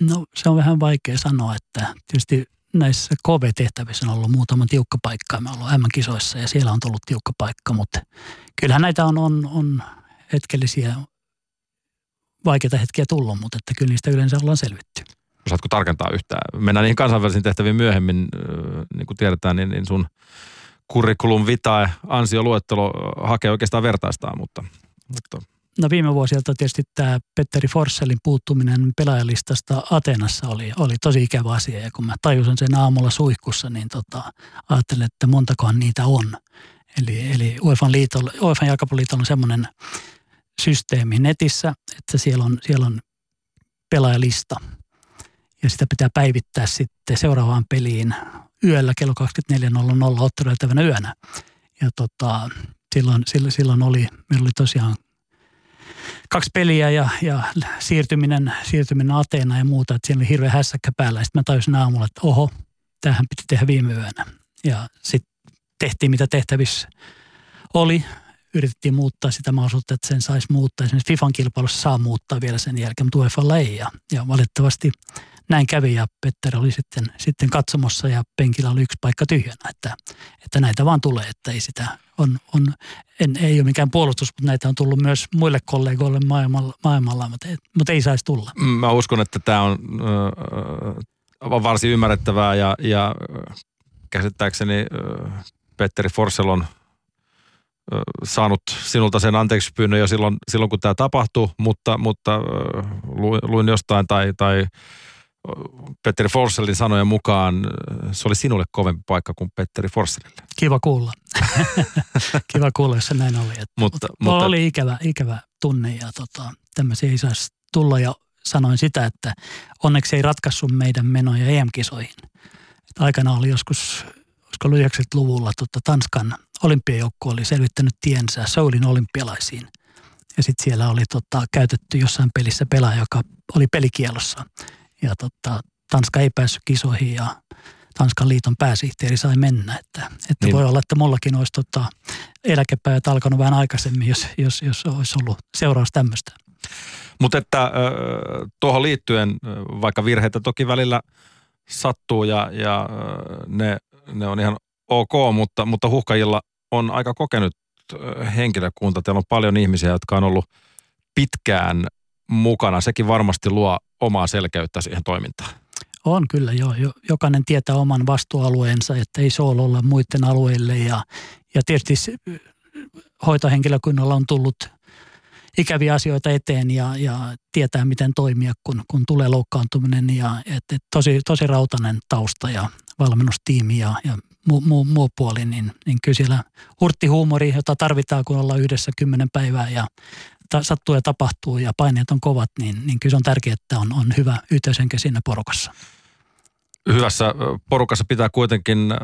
No se on vähän vaikea sanoa, että tietysti näissä KV-tehtävissä on ollut muutama tiukka paikka. Me ollaan M-kisoissa ja siellä on tullut tiukka paikka, mutta kyllähän näitä on, on, on hetkellisiä vaikeita hetkiä tullut, mutta että kyllä niistä yleensä ollaan selvitty. Osaatko tarkentaa yhtään? Mennään niihin kansainvälisiin tehtäviin myöhemmin, niin kuin tiedetään, niin, niin sun curriculum vitae ansioluettelo hakee oikeastaan vertaistaan, mutta, mutta No viime vuosilta tietysti tämä Petteri Forsellin puuttuminen pelaajalistasta Atenassa oli, oli tosi ikävä asia. Ja kun mä tajusin sen aamulla suihkussa, niin tota, ajattelin, että montakohan niitä on. Eli, eli UEFA, liitolla, UEFA jalkapalloliitolla on semmoinen systeemi netissä, että siellä on, siellä on pelaajalista. Ja sitä pitää päivittää sitten seuraavaan peliin yöllä kello 24.00 otteluiltavana yönä. Ja tota, silloin, silloin, silloin oli, meillä oli tosiaan kaksi peliä ja, ja siirtyminen, siirtyminen Ateenaan ja muuta, että siinä oli hirveä hässäkkä päällä. Sitten mä tajusin aamulla, että oho, tähän piti tehdä viime yönä. Ja sitten tehtiin mitä tehtävissä oli. Yritettiin muuttaa sitä mahdollisuutta, että sen saisi muuttaa. Esimerkiksi FIFAn kilpailussa saa muuttaa vielä sen jälkeen, mutta UEFalla ei. Ja, ja valitettavasti näin kävi ja Petter oli sitten, sitten katsomossa ja penkillä oli yksi paikka tyhjänä, että, että näitä vaan tulee, että ei sitä on, on en, ei ole mikään puolustus, mutta näitä on tullut myös muille kollegoille maailmalla, maailmalla mutta, ei, mutta ei saisi tulla. Mä uskon, että tämä on äh, varsin ymmärrettävää ja, ja käsittääkseni äh, Petteri Forsell on saanut sinulta sen anteeksi pyynnön jo silloin, silloin kun tämä tapahtui, mutta, mutta luin, luin jostain tai, tai Petteri Forsellin sanojen mukaan se oli sinulle kovempi paikka kuin Petteri Forsellille. Kiva kuulla. Kiva kuulla, jos se näin oli. Että, mutta, mutta, oli ikävä, ikävä tunne ja tota, tämmöisiä ei saisi tulla ja sanoin sitä, että onneksi ei ratkaissut meidän menoja EM-kisoihin. Että aikana oli joskus, olisiko ollut 90-luvulla tota, Tanskan olympiajoukkue oli selvittänyt tiensä Soulin olympialaisiin. Ja sitten siellä oli tota, käytetty jossain pelissä pelaaja, joka oli pelikielossa. Ja tota, Tanska ei päässyt kisoihin ja Tanskan liiton pääsihteeri sai mennä. Että, että niin. voi olla, että mullakin olisi tota, eläkepäivät alkanut vähän aikaisemmin, jos, jos, jos olisi ollut seuraus tämmöistä. Mutta että tuohon liittyen, vaikka virheitä toki välillä sattuu ja, ja ne, ne on ihan ok, mutta, mutta huhkajilla on aika kokenut henkilökunta. Teillä on paljon ihmisiä, jotka on ollut pitkään mukana. Sekin varmasti luo omaa selkeyttä siihen toimintaan. On kyllä joo. Jokainen tietää oman vastuualueensa, että ei olla muiden alueille. Ja, ja tietysti hoitohenkilökunnalla on tullut ikäviä asioita eteen ja, ja tietää, miten toimia, kun, kun tulee loukkaantuminen. Ja, et, et tosi, tosi rautainen tausta ja valmennustiimi ja, ja muu, muu, muu puoli, niin, niin kyllä siellä hurttihuumori, jota tarvitaan, kun ollaan yhdessä kymmenen päivää ja ta, sattuu ja tapahtuu ja paineet on kovat, niin, niin kyllä se on tärkeää, että on, on hyvä yhteishenke siinä porukassa. Hyvässä porukassa pitää kuitenkin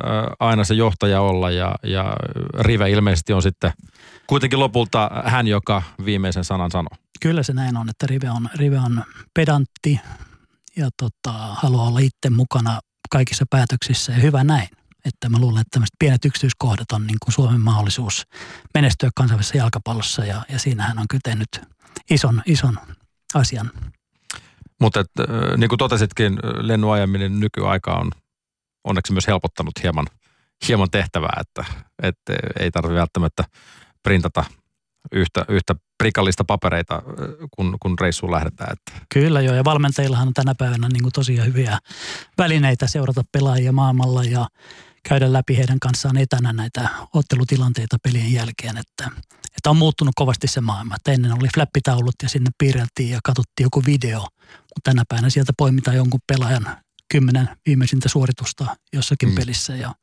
aina se johtaja olla ja, ja Rive ilmeisesti on sitten kuitenkin lopulta hän, joka viimeisen sanan sanoo. Kyllä se näin on, että Rive on, Rive on pedantti ja tota, haluaa olla itse mukana kaikissa päätöksissä ja hyvä näin. Että mä luulen, että tämmöiset pienet yksityiskohdat on niin kuin Suomen mahdollisuus menestyä kansainvälisessä jalkapallossa ja, ja siinähän on kyllä tehnyt ison, ison asian. Mutta niin kuin totesitkin, lennuajaminen nykyaika on onneksi myös helpottanut hieman, hieman tehtävää, että, että ei tarvitse välttämättä printata yhtä, yhtä prikallista papereita, kun, kun reissuun lähdetään. Että. Kyllä joo, ja valmentajillahan on tänä päivänä niin kuin tosiaan hyviä välineitä seurata pelaajia maailmalla ja käydä läpi heidän kanssaan etänä näitä ottelutilanteita pelien jälkeen, että, että on muuttunut kovasti se maailma. Että ennen oli flappitaulut ja sinne piirreltiin ja katsottiin joku video, mutta tänä päivänä sieltä poimitaan jonkun pelaajan kymmenen viimeisintä suoritusta jossakin mm. pelissä ja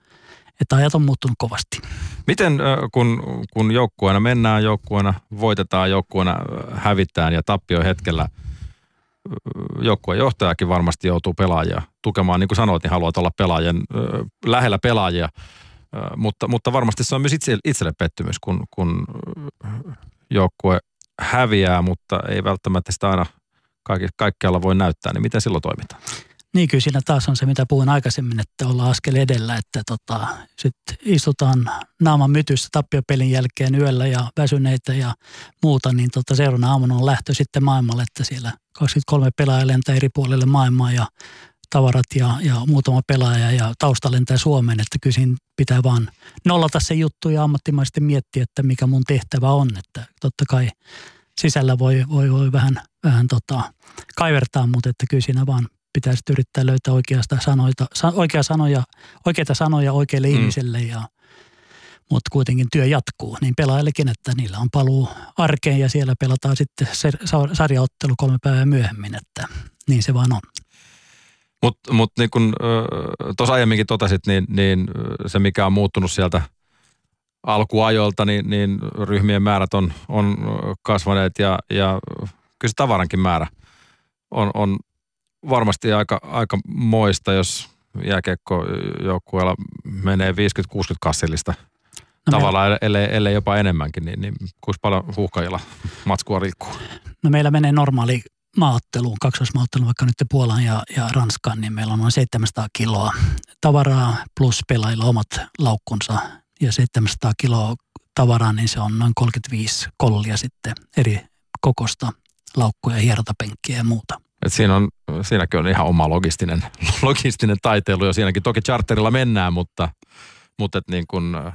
että ajat on muuttunut kovasti. Miten kun, kun joukkueena mennään, joukkueena voitetaan, joukkueena hävitään ja tappio hetkellä – joukkueen johtajakin varmasti joutuu pelaajia tukemaan. Niin kuin sanoit, niin haluat olla pelaajien, lähellä pelaajia. Mutta, mutta varmasti se on myös itse, itselle pettymys, kun, kun joukkue häviää, mutta ei välttämättä sitä aina kaikki, kaikkialla voi näyttää. Niin miten silloin toimitaan? Niin kyllä siinä taas on se, mitä puhuin aikaisemmin, että ollaan askel edellä, että tota, sitten istutaan naaman mytyssä tappiopelin jälkeen yöllä ja väsyneitä ja muuta, niin tota, seuraavana aamuna on lähtö sitten maailmalle, että siellä 23 pelaajaa lentää eri puolille maailmaa ja tavarat ja, ja muutama pelaaja ja tausta lentää Suomeen, että kyllä siinä pitää vaan nollata se juttu ja ammattimaisesti miettiä, että mikä mun tehtävä on, että totta kai sisällä voi, voi, voi vähän, vähän tota, kaivertaa, mutta että kyllä siinä vaan pitäisi yrittää löytää oikeasta sanoita, oikea sanoja, oikeita sanoja oikeille mm. ihmisille ja mutta kuitenkin työ jatkuu, niin pelaajillekin, että niillä on paluu arkeen ja siellä pelataan sitten sarjaottelu kolme päivää myöhemmin, että niin se vaan on. Mutta mut niin kun tuossa aiemminkin totesit, niin, niin se mikä on muuttunut sieltä alkuajoilta, niin, niin ryhmien määrät on, on kasvaneet ja, ja kyllä se tavarankin määrä on, on varmasti aika, aika moista, jos jääkiekkojoukkueella menee 50-60 kassillista no tavallaan, ellei, ellei jopa enemmänkin, niin, niin kuinka paljon huuhkajilla matskua riikkuu? No meillä menee normaali maaotteluun, kaksoismaaotteluun, vaikka nyt Puolaan ja, ja Ranskaan, niin meillä on noin 700 kiloa tavaraa plus pelailla omat laukkunsa ja 700 kiloa tavaraa, niin se on noin 35 kollia sitten eri kokosta laukkuja, hierotapenkkiä ja muuta. Et siinä on, siinäkin on ihan oma logistinen, logistinen taiteilu ja siinäkin toki charterilla mennään, mutta, mutta et niin kun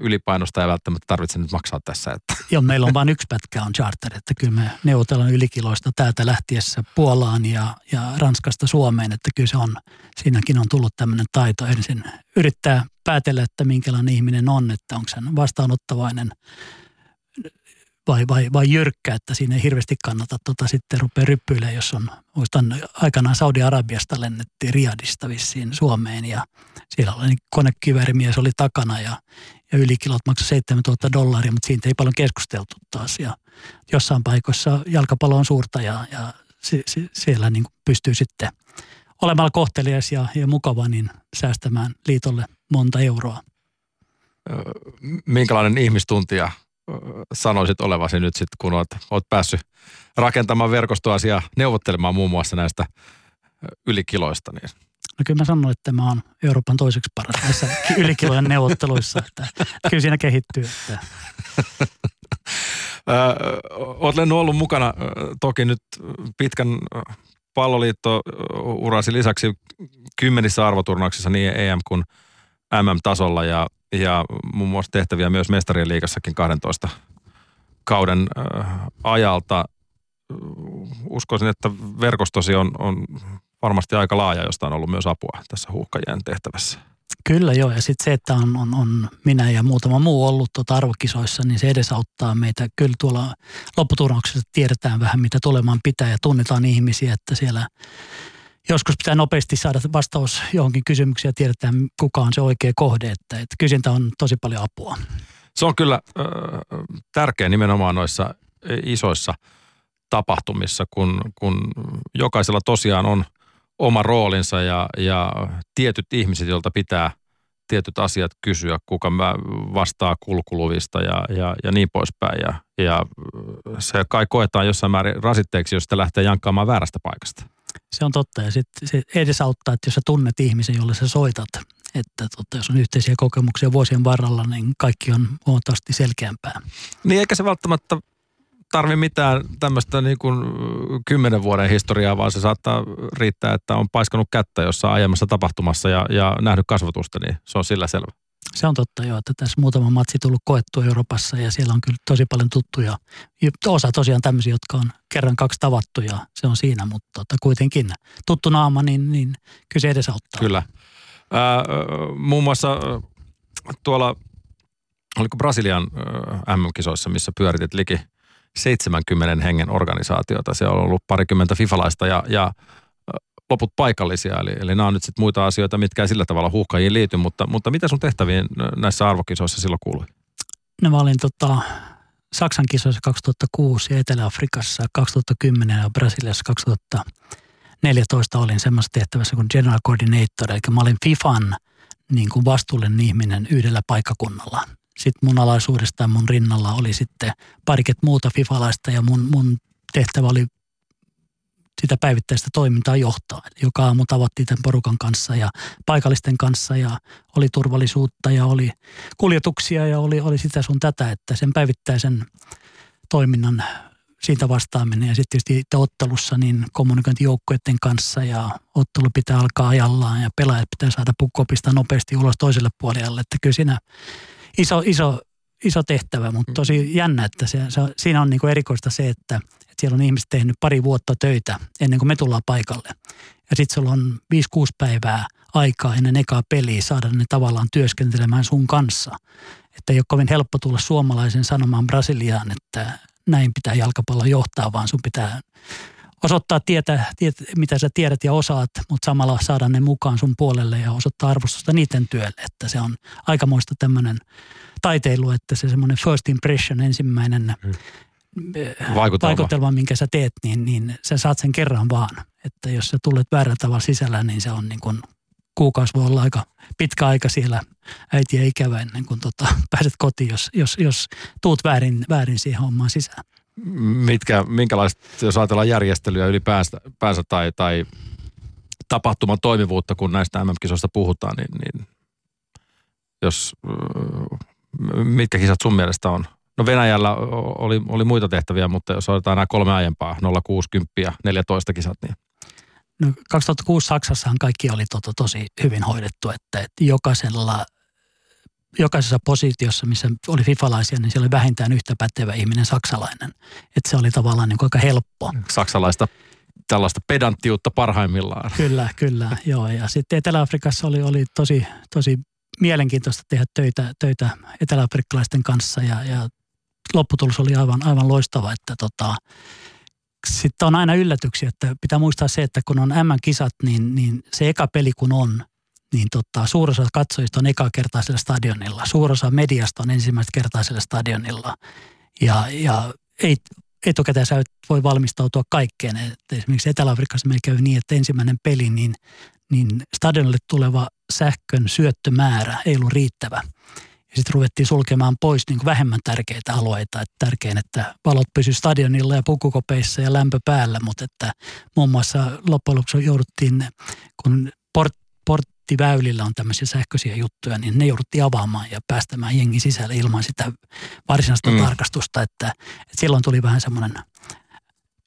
ylipainosta ei välttämättä tarvitse nyt maksaa tässä. Että. Joo, meillä on vain yksi pätkä on charter, että kyllä me neuvotellaan ylikiloista täältä lähtiessä Puolaan ja, ja Ranskasta Suomeen, että kyllä se on, siinäkin on tullut tämmöinen taito ensin yrittää päätellä, että minkälainen ihminen on, että onko se vastaanottavainen vai, vai, vai jyrkkä, että siinä ei hirveästi kannata tota sitten rupea ryppyilemään, jos on, muistan aikanaan Saudi-Arabiasta lennettiin Riadista vissiin Suomeen ja siellä oli niin konekiväärimies oli takana ja, ja ylikilot maksoi 7000 dollaria, mutta siitä ei paljon keskusteltu taas ja jossain paikoissa jalkapallo on suurta ja, ja se, se, siellä niin pystyy sitten olemalla kohtelias ja, ja mukava, niin säästämään liitolle monta euroa. Minkälainen ihmistuntija sanoisit olevasi nyt sitten, kun olet, olet päässyt rakentamaan verkostoasiaa, neuvottelemaan muun muassa näistä ylikiloista? Niin. No kyllä mä sanoin, että mä oon Euroopan toiseksi paras näissä ylikilojen neuvotteluissa. Että, kyllä siinä kehittyy. Että. Olet Lennu ollut mukana toki nyt pitkän palloliitto-urasi lisäksi kymmenissä arvoturnauksissa niin EM kuin MM-tasolla ja ja muun muassa tehtäviä myös mestarien liigassakin 12 kauden äh, ajalta. Uskoisin, että verkostosi on, on varmasti aika laaja, josta on ollut myös apua tässä huuhkajien tehtävässä. Kyllä joo, ja sitten se, että on, on, on minä ja muutama muu ollut tuota arvokisoissa, niin se edesauttaa meitä. Kyllä tuolla lopputurnauksessa tiedetään vähän, mitä tulemaan pitää ja tunnetaan ihmisiä, että siellä joskus pitää nopeasti saada vastaus johonkin kysymykseen ja tiedetään, kuka on se oikea kohde. Että, että kysyntä on tosi paljon apua. Se on kyllä äh, tärkeä nimenomaan noissa isoissa tapahtumissa, kun, kun jokaisella tosiaan on oma roolinsa ja, ja tietyt ihmiset, joilta pitää tietyt asiat kysyä, kuka vastaa kulkuluvista ja, ja, ja niin poispäin. Ja, ja se kai koetaan jossain määrin rasitteeksi, jos sitä lähtee jankkaamaan väärästä paikasta. Se on totta ja sitten se edesauttaa, että jos sä tunnet ihmisen, jolle sä soitat, että totta, jos on yhteisiä kokemuksia vuosien varrella, niin kaikki on huomattavasti selkeämpää. Niin eikä se välttämättä tarvi mitään tämmöistä niin kuin kymmenen vuoden historiaa, vaan se saattaa riittää, että on paiskanut kättä jossain aiemmassa tapahtumassa ja, ja nähnyt kasvatusta, niin se on sillä selvä. Se on totta joo, että tässä muutama matsi tullut koettua Euroopassa ja siellä on kyllä tosi paljon tuttuja. Osa tosiaan tämmöisiä, jotka on kerran kaksi tavattu ja se on siinä, mutta tota, kuitenkin tuttu naama, niin, niin kyllä se edesauttaa. Kyllä. Ää, muun muassa tuolla, oliko Brasilian MM-kisoissa, missä pyöritit liki 70 hengen organisaatiota. Siellä on ollut parikymmentä fifalaista ja, ja loput paikallisia, eli, eli nämä on nyt sitten muita asioita, mitkä ei sillä tavalla huuhkajiin liity, mutta, mutta mitä sun tehtäviin näissä arvokisoissa silloin kuului? No mä olin tota, Saksan kisoissa 2006 ja Etelä-Afrikassa 2010 ja Brasiliassa 2014 olin semmoisessa tehtävässä kuin General Coordinator, eli mä olin FIFAn niin kuin vastuullinen ihminen yhdellä paikkakunnalla. Sitten mun alaisuudesta ja mun rinnalla oli sitten pariket muuta FIFAlaista ja mun, mun tehtävä oli sitä päivittäistä toimintaa johtaa. Eli joka aamu tavattiin tämän porukan kanssa ja paikallisten kanssa ja oli turvallisuutta ja oli kuljetuksia ja oli, oli sitä sun tätä, että sen päivittäisen toiminnan siitä vastaaminen ja sitten tietysti ottelussa niin kommunikointi joukkueiden kanssa ja ottelu pitää alkaa ajallaan ja pelaajat pitää saada pukkopista nopeasti ulos toiselle puolelle. Että kyllä siinä iso, iso, iso tehtävä, mutta tosi jännä, että se, se, siinä on niin erikoista se, että siellä on ihmiset tehnyt pari vuotta töitä ennen kuin me tullaan paikalle. Ja sitten sulla on 5-6 päivää aikaa ennen ekaa peliä saada ne tavallaan työskentelemään sun kanssa. Että ei ole kovin helppo tulla suomalaisen sanomaan Brasiliaan, että näin pitää jalkapallo johtaa, vaan sun pitää osoittaa tietä, tietä, mitä sä tiedät ja osaat, mutta samalla saada ne mukaan sun puolelle ja osoittaa arvostusta niiden työlle. Että se on aikamoista tämmöinen taiteilu, että se semmoinen first impression, ensimmäinen mm vaikutelma. vaikutelma, minkä sä teet, niin, niin sä saat sen kerran vaan. Että jos sä tulet väärällä tavalla sisällä, niin se on niin kuin kuukausi voi olla aika pitkä aika siellä äitiä ikävä ennen kuin tota, pääset kotiin, jos, jos, jos tuut väärin, väärin siihen hommaan sisään. mitkä, minkälaiset, jos ajatellaan järjestelyä ylipäänsä päänsä tai, tai tapahtuman toimivuutta, kun näistä MM-kisoista puhutaan, niin, niin jos, mitkä kisat sun mielestä on? No Venäjällä oli, oli muita tehtäviä, mutta jos otetaan nämä kolme aiempaa, 060 ja 14 kisat, niin No 2006 Saksassahan kaikki oli to, tosi hyvin hoidettu, että, että jokaisella, jokaisessa positiossa, missä oli fifalaisia, niin siellä oli vähintään yhtä pätevä ihminen saksalainen. Että se oli tavallaan niin aika helppo. Saksalaista tällaista pedanttiutta parhaimmillaan. Kyllä, kyllä, joo. Ja sitten Etelä-Afrikassa oli, oli tosi, tosi mielenkiintoista tehdä töitä, töitä eteläafrikkalaisten kanssa ja, ja lopputulos oli aivan, aivan loistava, että tota, sitten on aina yllätyksiä, että pitää muistaa se, että kun on M-kisat, niin, niin se eka peli kun on, niin tota, suurosa katsojista on eka kertaa sillä stadionilla. Suurosa mediasta on ensimmäistä kertaa sillä stadionilla. Ja, ja ei, etukäteen sä voi valmistautua kaikkeen. Et esimerkiksi Etelä-Afrikassa me käy niin, että ensimmäinen peli, niin, niin stadionille tuleva sähkön syöttömäärä ei ollut riittävä – ja sitten ruvettiin sulkemaan pois niin kuin vähemmän tärkeitä alueita. Että tärkein, että valot pysy stadionilla ja pukukopeissa ja lämpö päällä, mutta että muun muassa loppujen lopuksi jouduttiin, kun port, porttiväylillä on tämmöisiä sähköisiä juttuja, niin ne jouduttiin avaamaan ja päästämään jengi sisälle ilman sitä varsinaista mm. tarkastusta. Että, että silloin tuli vähän semmoinen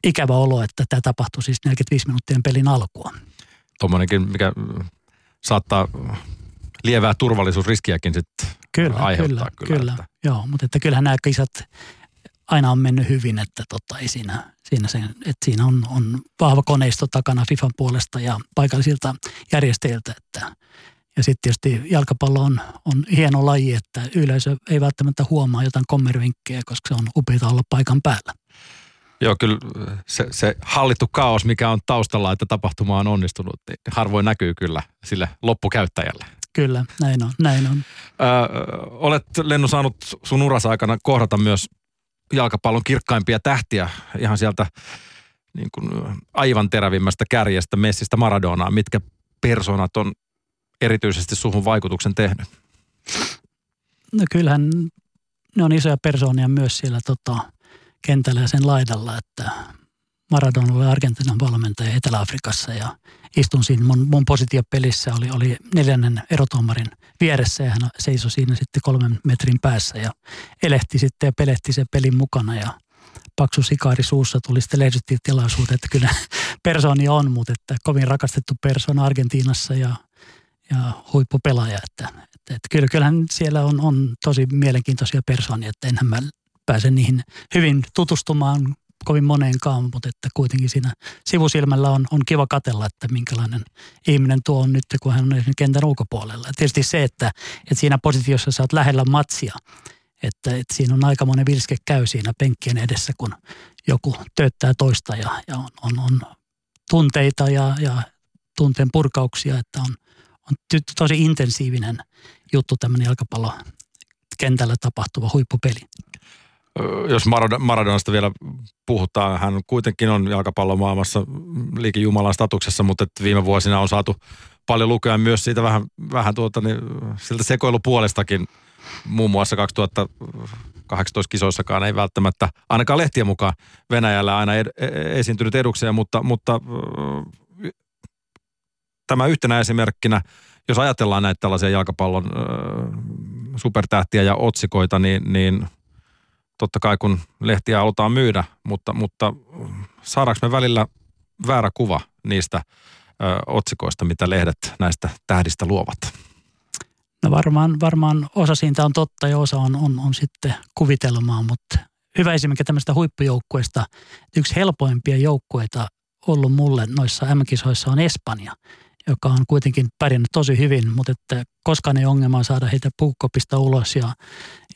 ikävä olo, että tämä tapahtui siis 45 minuuttien pelin alkua. Tuommoinenkin, mikä saattaa lievää turvallisuusriskiäkin sitten kyllä, aiheuttaa. Kyllä, kyllä, kyllä. Että. joo, mutta että kyllähän nämä kisat aina on mennyt hyvin, että tota, ei siinä, siinä, se, että siinä on, on vahva koneisto takana FIFAn puolesta ja paikallisilta järjestäjiltä, että ja sitten tietysti jalkapallo on, on hieno laji, että yleisö ei välttämättä huomaa jotain kommervinkkejä, koska se on upeita olla paikan päällä. Joo, kyllä se, se hallittu kaos, mikä on taustalla, että tapahtuma on onnistunut, niin harvoin näkyy kyllä sille loppukäyttäjälle. Kyllä, näin on. Näin on. Öö, olet Lennu saanut sun aikana kohdata myös jalkapallon kirkkaimpia tähtiä ihan sieltä niin kuin aivan terävimmästä kärjestä Messistä Maradonaa. Mitkä persoonat on erityisesti suhun vaikutuksen tehnyt? No kyllähän ne on isoja persoonia myös siellä tota, kentällä ja sen laidalla, että Maradona oli Argentinan valmentaja Etelä-Afrikassa ja istun siinä mun, mun positiopelissä, oli, oli neljännen erotuomarin vieressä ja hän seisoi siinä sitten kolmen metrin päässä ja elehti sitten ja pelehti sen pelin mukana ja paksu sikaari suussa tuli sitten lehdistötilaisuuteen, että kyllä persoonia on, mutta että kovin rakastettu persoona Argentiinassa ja, ja huippupelaaja, että, että, että kyllä, kyllähän siellä on, on tosi mielenkiintoisia persoonia, että enhän mä pääse niihin hyvin tutustumaan kovin moneenkaan, mutta että kuitenkin siinä sivusilmällä on, on kiva katella, että minkälainen ihminen tuo on nyt, kun hän on kentän ulkopuolella. Ja tietysti se, että, että siinä positiossa sä oot lähellä matsia, että, että siinä on aikamoinen vilske käy siinä penkkien edessä, kun joku tööttää toista ja, ja on, on, on tunteita ja, ja tunteen purkauksia, että on, on tosi intensiivinen juttu tämmöinen jalkapallo kentällä tapahtuva huippupeli jos Maradonasta vielä puhutaan, hän kuitenkin on jalkapallomaailmassa liikin Jumalan statuksessa, mutta että viime vuosina on saatu paljon lukea myös siitä vähän, vähän tuota, niin, siltä sekoilupuolestakin. Muun muassa 2018 kisoissakaan ei välttämättä, ainakaan lehtien mukaan Venäjällä aina ed, e, esiintynyt edukseen, mutta, mutta tämä yhtenä esimerkkinä, jos ajatellaan näitä tällaisia jalkapallon supertähtiä ja otsikoita, niin, niin – totta kai kun lehtiä halutaan myydä, mutta, mutta saadaanko me välillä väärä kuva niistä ö, otsikoista, mitä lehdet näistä tähdistä luovat? No varmaan, varmaan osa siitä on totta ja osa on, on, on sitten kuvitelmaa, mutta hyvä esimerkki tämmöistä huippujoukkueesta. Yksi helpoimpia joukkueita ollut mulle noissa M-kisoissa on Espanja – joka on kuitenkin pärjännyt tosi hyvin, mutta että koskaan ei ongelmaa saada heitä puukkopista ulos ja,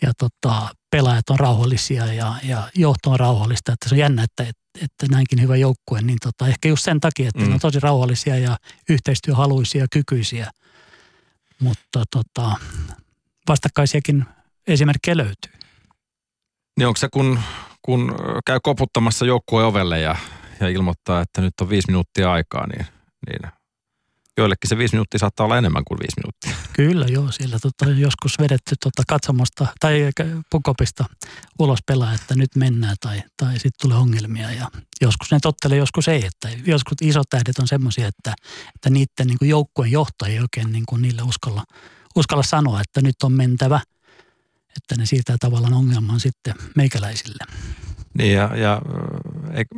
ja tota, pelaajat on rauhallisia ja, ja johto on rauhallista. Että se on jännä, että, että, että näinkin hyvä joukkue, niin tota, ehkä just sen takia, että mm. ne on tosi rauhallisia ja yhteistyöhaluisia ja kykyisiä. Mutta tota, vastakkaisiakin esimerkkejä löytyy. Niin onko se, kun, kun käy koputtamassa joukkueen ovelle ja, ja ilmoittaa, että nyt on viisi minuuttia aikaa, niin, niin joillekin se viisi minuuttia saattaa olla enemmän kuin viisi minuuttia. Kyllä joo, siellä tota, joskus vedetty tota katsomosta tai pukopista ulos pelaa, että nyt mennään tai, tai sitten tulee ongelmia ja joskus ne tottelee, joskus ei. Että joskus isot tähdet on semmoisia, että, että niiden niin joukkueen johto ei oikein niin kuin niille uskalla, uskalla sanoa, että nyt on mentävä. Että ne siirtää tavallaan ongelman sitten meikäläisille. Niin ja, ja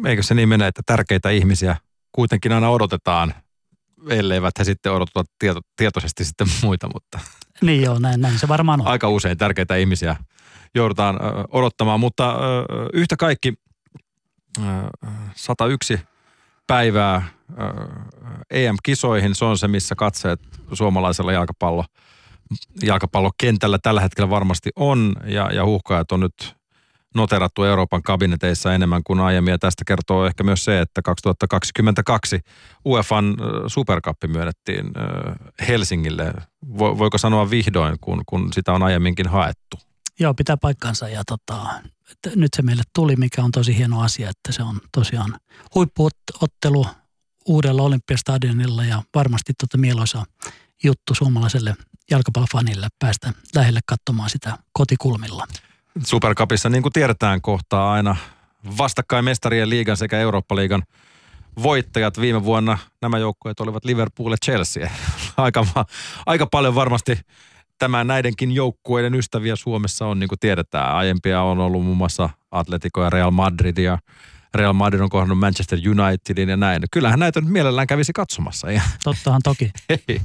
eikö se niin mene, että tärkeitä ihmisiä kuitenkin aina odotetaan – elleivät he sitten odottaa tieto, tietoisesti sitten muita, mutta... Niin joo, näin, näin se varmaan on. Aika usein tärkeitä ihmisiä joudutaan odottamaan, mutta yhtä kaikki ö, 101 päivää EM-kisoihin, se on se, missä katseet suomalaisella jalkapallo, jalkapallokentällä tällä hetkellä varmasti on, ja, ja huuhkajat on nyt noterattu Euroopan kabineteissa enemmän kuin aiemmin. Ja tästä kertoo ehkä myös se, että 2022 UEFan Supercup myönnettiin Helsingille. Voiko sanoa vihdoin, kun, kun sitä on aiemminkin haettu? Joo, pitää paikkansa ja tota, nyt se meille tuli, mikä on tosi hieno asia, että se on tosiaan huippuottelu uudella Olympiastadionilla ja varmasti tota mieloisa juttu suomalaiselle jalkapallofanille päästä lähelle katsomaan sitä kotikulmilla. Supercupissa, niin kuin tiedetään, kohtaa aina vastakkain mestarien liigan sekä Eurooppa-liigan voittajat. Viime vuonna nämä joukkueet olivat Liverpool ja Chelsea. Aika, aika paljon varmasti tämä näidenkin joukkueiden ystäviä Suomessa on, niin kuin tiedetään. Aiempia on ollut muun muassa Atletico ja Real Madrid ja Real Madrid on kohdannut Manchester Unitedin ja näin. Kyllähän näitä nyt mielellään kävisi katsomassa. Tottahan toki. Hei.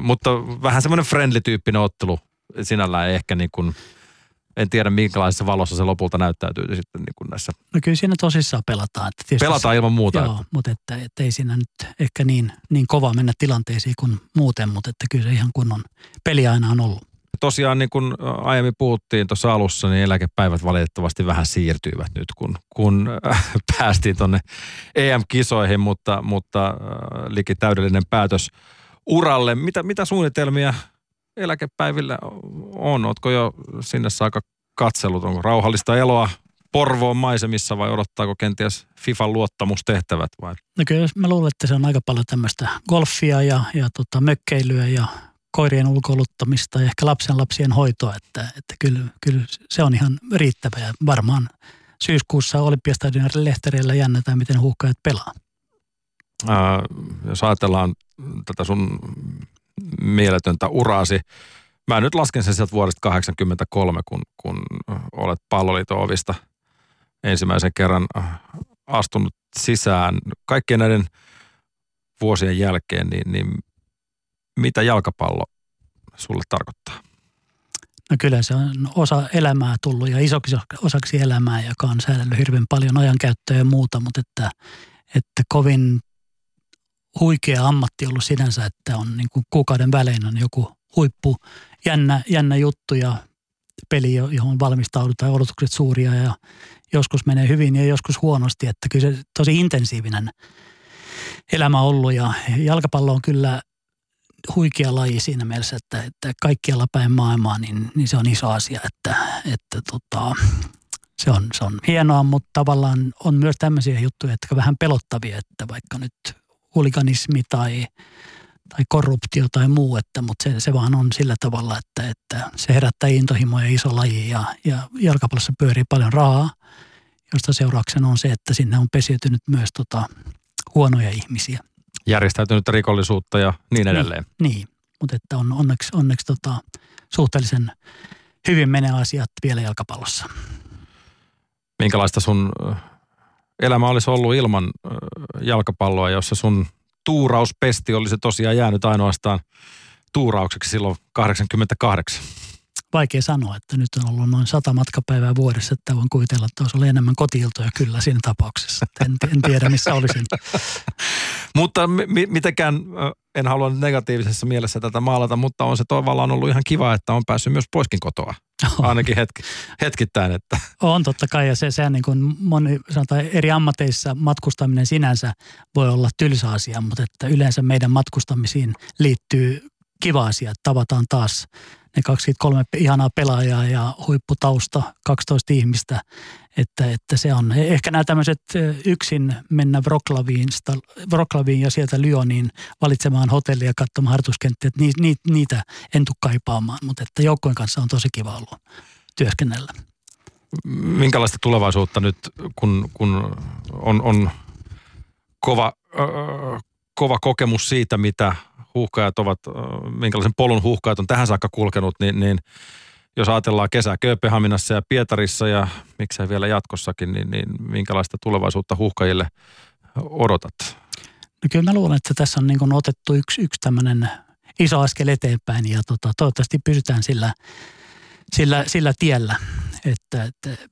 mutta vähän semmoinen friendly-tyyppinen ottelu sinällään ehkä niin kuin – en tiedä minkälaisessa valossa se lopulta näyttäytyy sitten niin kuin näissä. No kyllä siinä tosissaan pelataan. Että pelataan ilman muuta. Joo, että. mutta että, että ei siinä nyt ehkä niin, niin kova mennä tilanteisiin kuin muuten, mutta että kyllä se ihan kunnon peli aina on ollut. Tosiaan niin kuin aiemmin puhuttiin tuossa alussa, niin eläkepäivät valitettavasti vähän siirtyivät nyt, kun, kun äh, päästiin tuonne EM-kisoihin, mutta, mutta äh, liki täydellinen päätös uralle. Mitä, mitä suunnitelmia eläkepäivillä on? Ootko jo sinne saakka katsellut? Onko rauhallista eloa Porvoon maisemissa vai odottaako kenties FIFAn luottamustehtävät vai? No kyllä mä luulen, että se on aika paljon tämmöistä golfia ja, ja tota mökkeilyä ja koirien ulkoiluttamista ja ehkä lapsen lapsien hoitoa, että, että kyllä, kyllä se on ihan riittävä ja varmaan syyskuussa Olympiastadion lehtereillä jännätään, miten huuhkajat pelaa. Ää, jos ajatellaan tätä sun mieletöntä uraasi. Mä nyt lasken sen sieltä vuodesta 83, kun, kun olet palloliiton ovista ensimmäisen kerran astunut sisään. Kaikkien näiden vuosien jälkeen, niin, niin mitä jalkapallo sulle tarkoittaa? No kyllä se on osa elämää tullut ja isoksi osaksi elämää, joka on säädellyt hirveän paljon ajankäyttöä ja muuta, mutta että, että kovin huikea ammatti ollut sinänsä, että on niin kuin kuukauden välein on joku huippu, jännä, jännä juttu ja peli, johon valmistaudutaan, odotukset suuria ja joskus menee hyvin ja joskus huonosti, että kyllä se tosi intensiivinen elämä ollut ja jalkapallo on kyllä huikea laji siinä mielessä, että, että kaikkialla päin maailmaa, niin, niin se on iso asia, että, että tota, se, on, se on hienoa, mutta tavallaan on myös tämmöisiä juttuja, jotka vähän pelottavia, että vaikka nyt huliganismi tai, tai korruptio tai muu, että, mutta se, se vaan on sillä tavalla, että, että se herättää intohimoja iso laji ja, ja jalkapallossa pyörii paljon rahaa, josta seurauksena on se, että sinne on pesiytynyt myös tota, huonoja ihmisiä. Järjestäytynyt rikollisuutta ja niin edelleen. Niin, niin. mutta että on onneksi, onneksi tota, suhteellisen hyvin menee asiat vielä jalkapallossa. Minkälaista sun elämä olisi ollut ilman jalkapalloa, jossa sun tuurauspesti olisi tosiaan jäänyt ainoastaan tuuraukseksi silloin 88? Vaikea sanoa, että nyt on ollut noin sata matkapäivää vuodessa, että voin kuvitella, että olisi ollut enemmän kotiiltoja kyllä siinä tapauksessa. En, en tiedä, missä olisin. mutta mi- mitenkään, en halua negatiivisessa mielessä tätä maalata, mutta on se tavallaan ollut ihan kiva, että on päässyt myös poiskin kotoa. Ainakin hetki, hetkittäin. Että. On totta kai ja se, sehän niin kuin moni, sanotaan, eri ammateissa matkustaminen sinänsä voi olla tylsä asia, mutta että yleensä meidän matkustamisiin liittyy kiva asia, että tavataan taas ne 23 ihanaa pelaajaa ja huipputausta 12 ihmistä. Että, että se on ehkä nämä tämmöiset yksin mennä Wroclawiin ja sieltä Lyoniin valitsemaan hotellia katsomaan harjoituskenttiä, että niitä en tule kaipaamaan, mutta että joukkojen kanssa on tosi kiva ollut työskennellä. Minkälaista tulevaisuutta nyt, kun, kun on, on kova, äh, kova kokemus siitä, mitä huuhkajat ovat, minkälaisen polun huuhkajat on tähän saakka kulkenut, niin, niin jos ajatellaan kesää Kööpenhaminassa ja Pietarissa ja miksei vielä jatkossakin, niin, niin minkälaista tulevaisuutta huuhkajille odotat? No kyllä mä luulen, että tässä on niin otettu yksi, yksi tämmöinen iso askel eteenpäin ja tota, toivottavasti pysytään sillä, sillä, sillä tiellä, että, että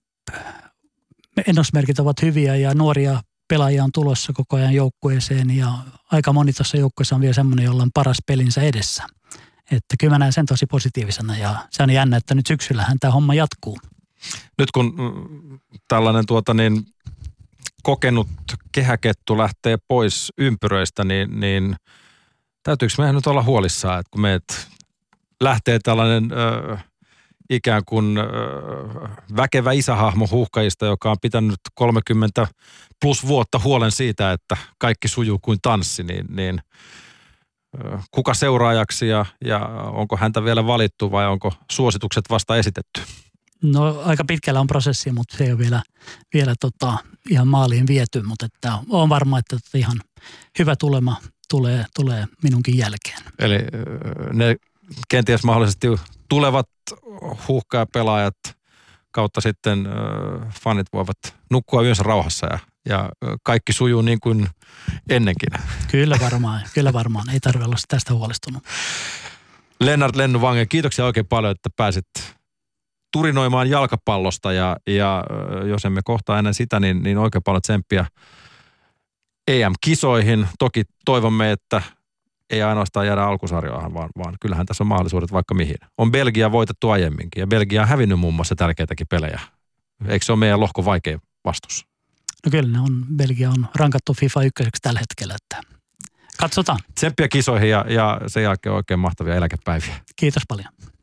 ennusmerkit ovat hyviä ja nuoria pelaajia on tulossa koko ajan joukkueeseen ja aika moni tuossa joukkueessa on vielä semmoinen, jolla on paras pelinsä edessä. Että kyllä mä näen sen tosi positiivisena ja se on jännä, että nyt syksyllähän tämä homma jatkuu. Nyt kun mm, tällainen tuota niin, kokenut kehäkettu lähtee pois ympyröistä, niin, niin täytyykö meidän nyt olla huolissaan, että kun meet lähtee tällainen ö, ikään kuin ö, väkevä isähahmo huuhkajista, joka on pitänyt 30 plus vuotta huolen siitä, että kaikki sujuu kuin tanssi, niin, niin kuka seuraajaksi ja, ja onko häntä vielä valittu vai onko suositukset vasta esitetty? No aika pitkällä on prosessi, mutta se ei ole vielä, vielä tota, ihan maaliin viety, mutta että on varma, että ihan hyvä tulema tulee, tulee minunkin jälkeen. Eli ne kenties mahdollisesti tulevat huuhkajapelaajat kautta sitten fanit voivat nukkua yönsä rauhassa ja ja kaikki sujuu niin kuin ennenkin. Kyllä varmaan, kyllä varmaan. Ei tarvitse olla tästä huolestunut. Lennart Lennuvange, kiitoksia oikein paljon, että pääsit turinoimaan jalkapallosta ja, ja jos emme kohtaa ennen sitä, niin, niin oikein paljon tsemppiä EM-kisoihin. Toki toivomme, että ei ainoastaan jäädä alkusarjoihin, vaan, vaan kyllähän tässä on mahdollisuudet vaikka mihin. On Belgia voitettu aiemminkin ja Belgia on hävinnyt muun muassa tärkeitäkin pelejä. Eikö se ole meidän lohko vaikea vastus? No kyllä ne on, Belgia on rankattu FIFA ykköseksi tällä hetkellä, että katsotaan. Tsemppiä kisoihin ja, ja sen jälkeen oikein mahtavia eläkepäiviä. Kiitos paljon.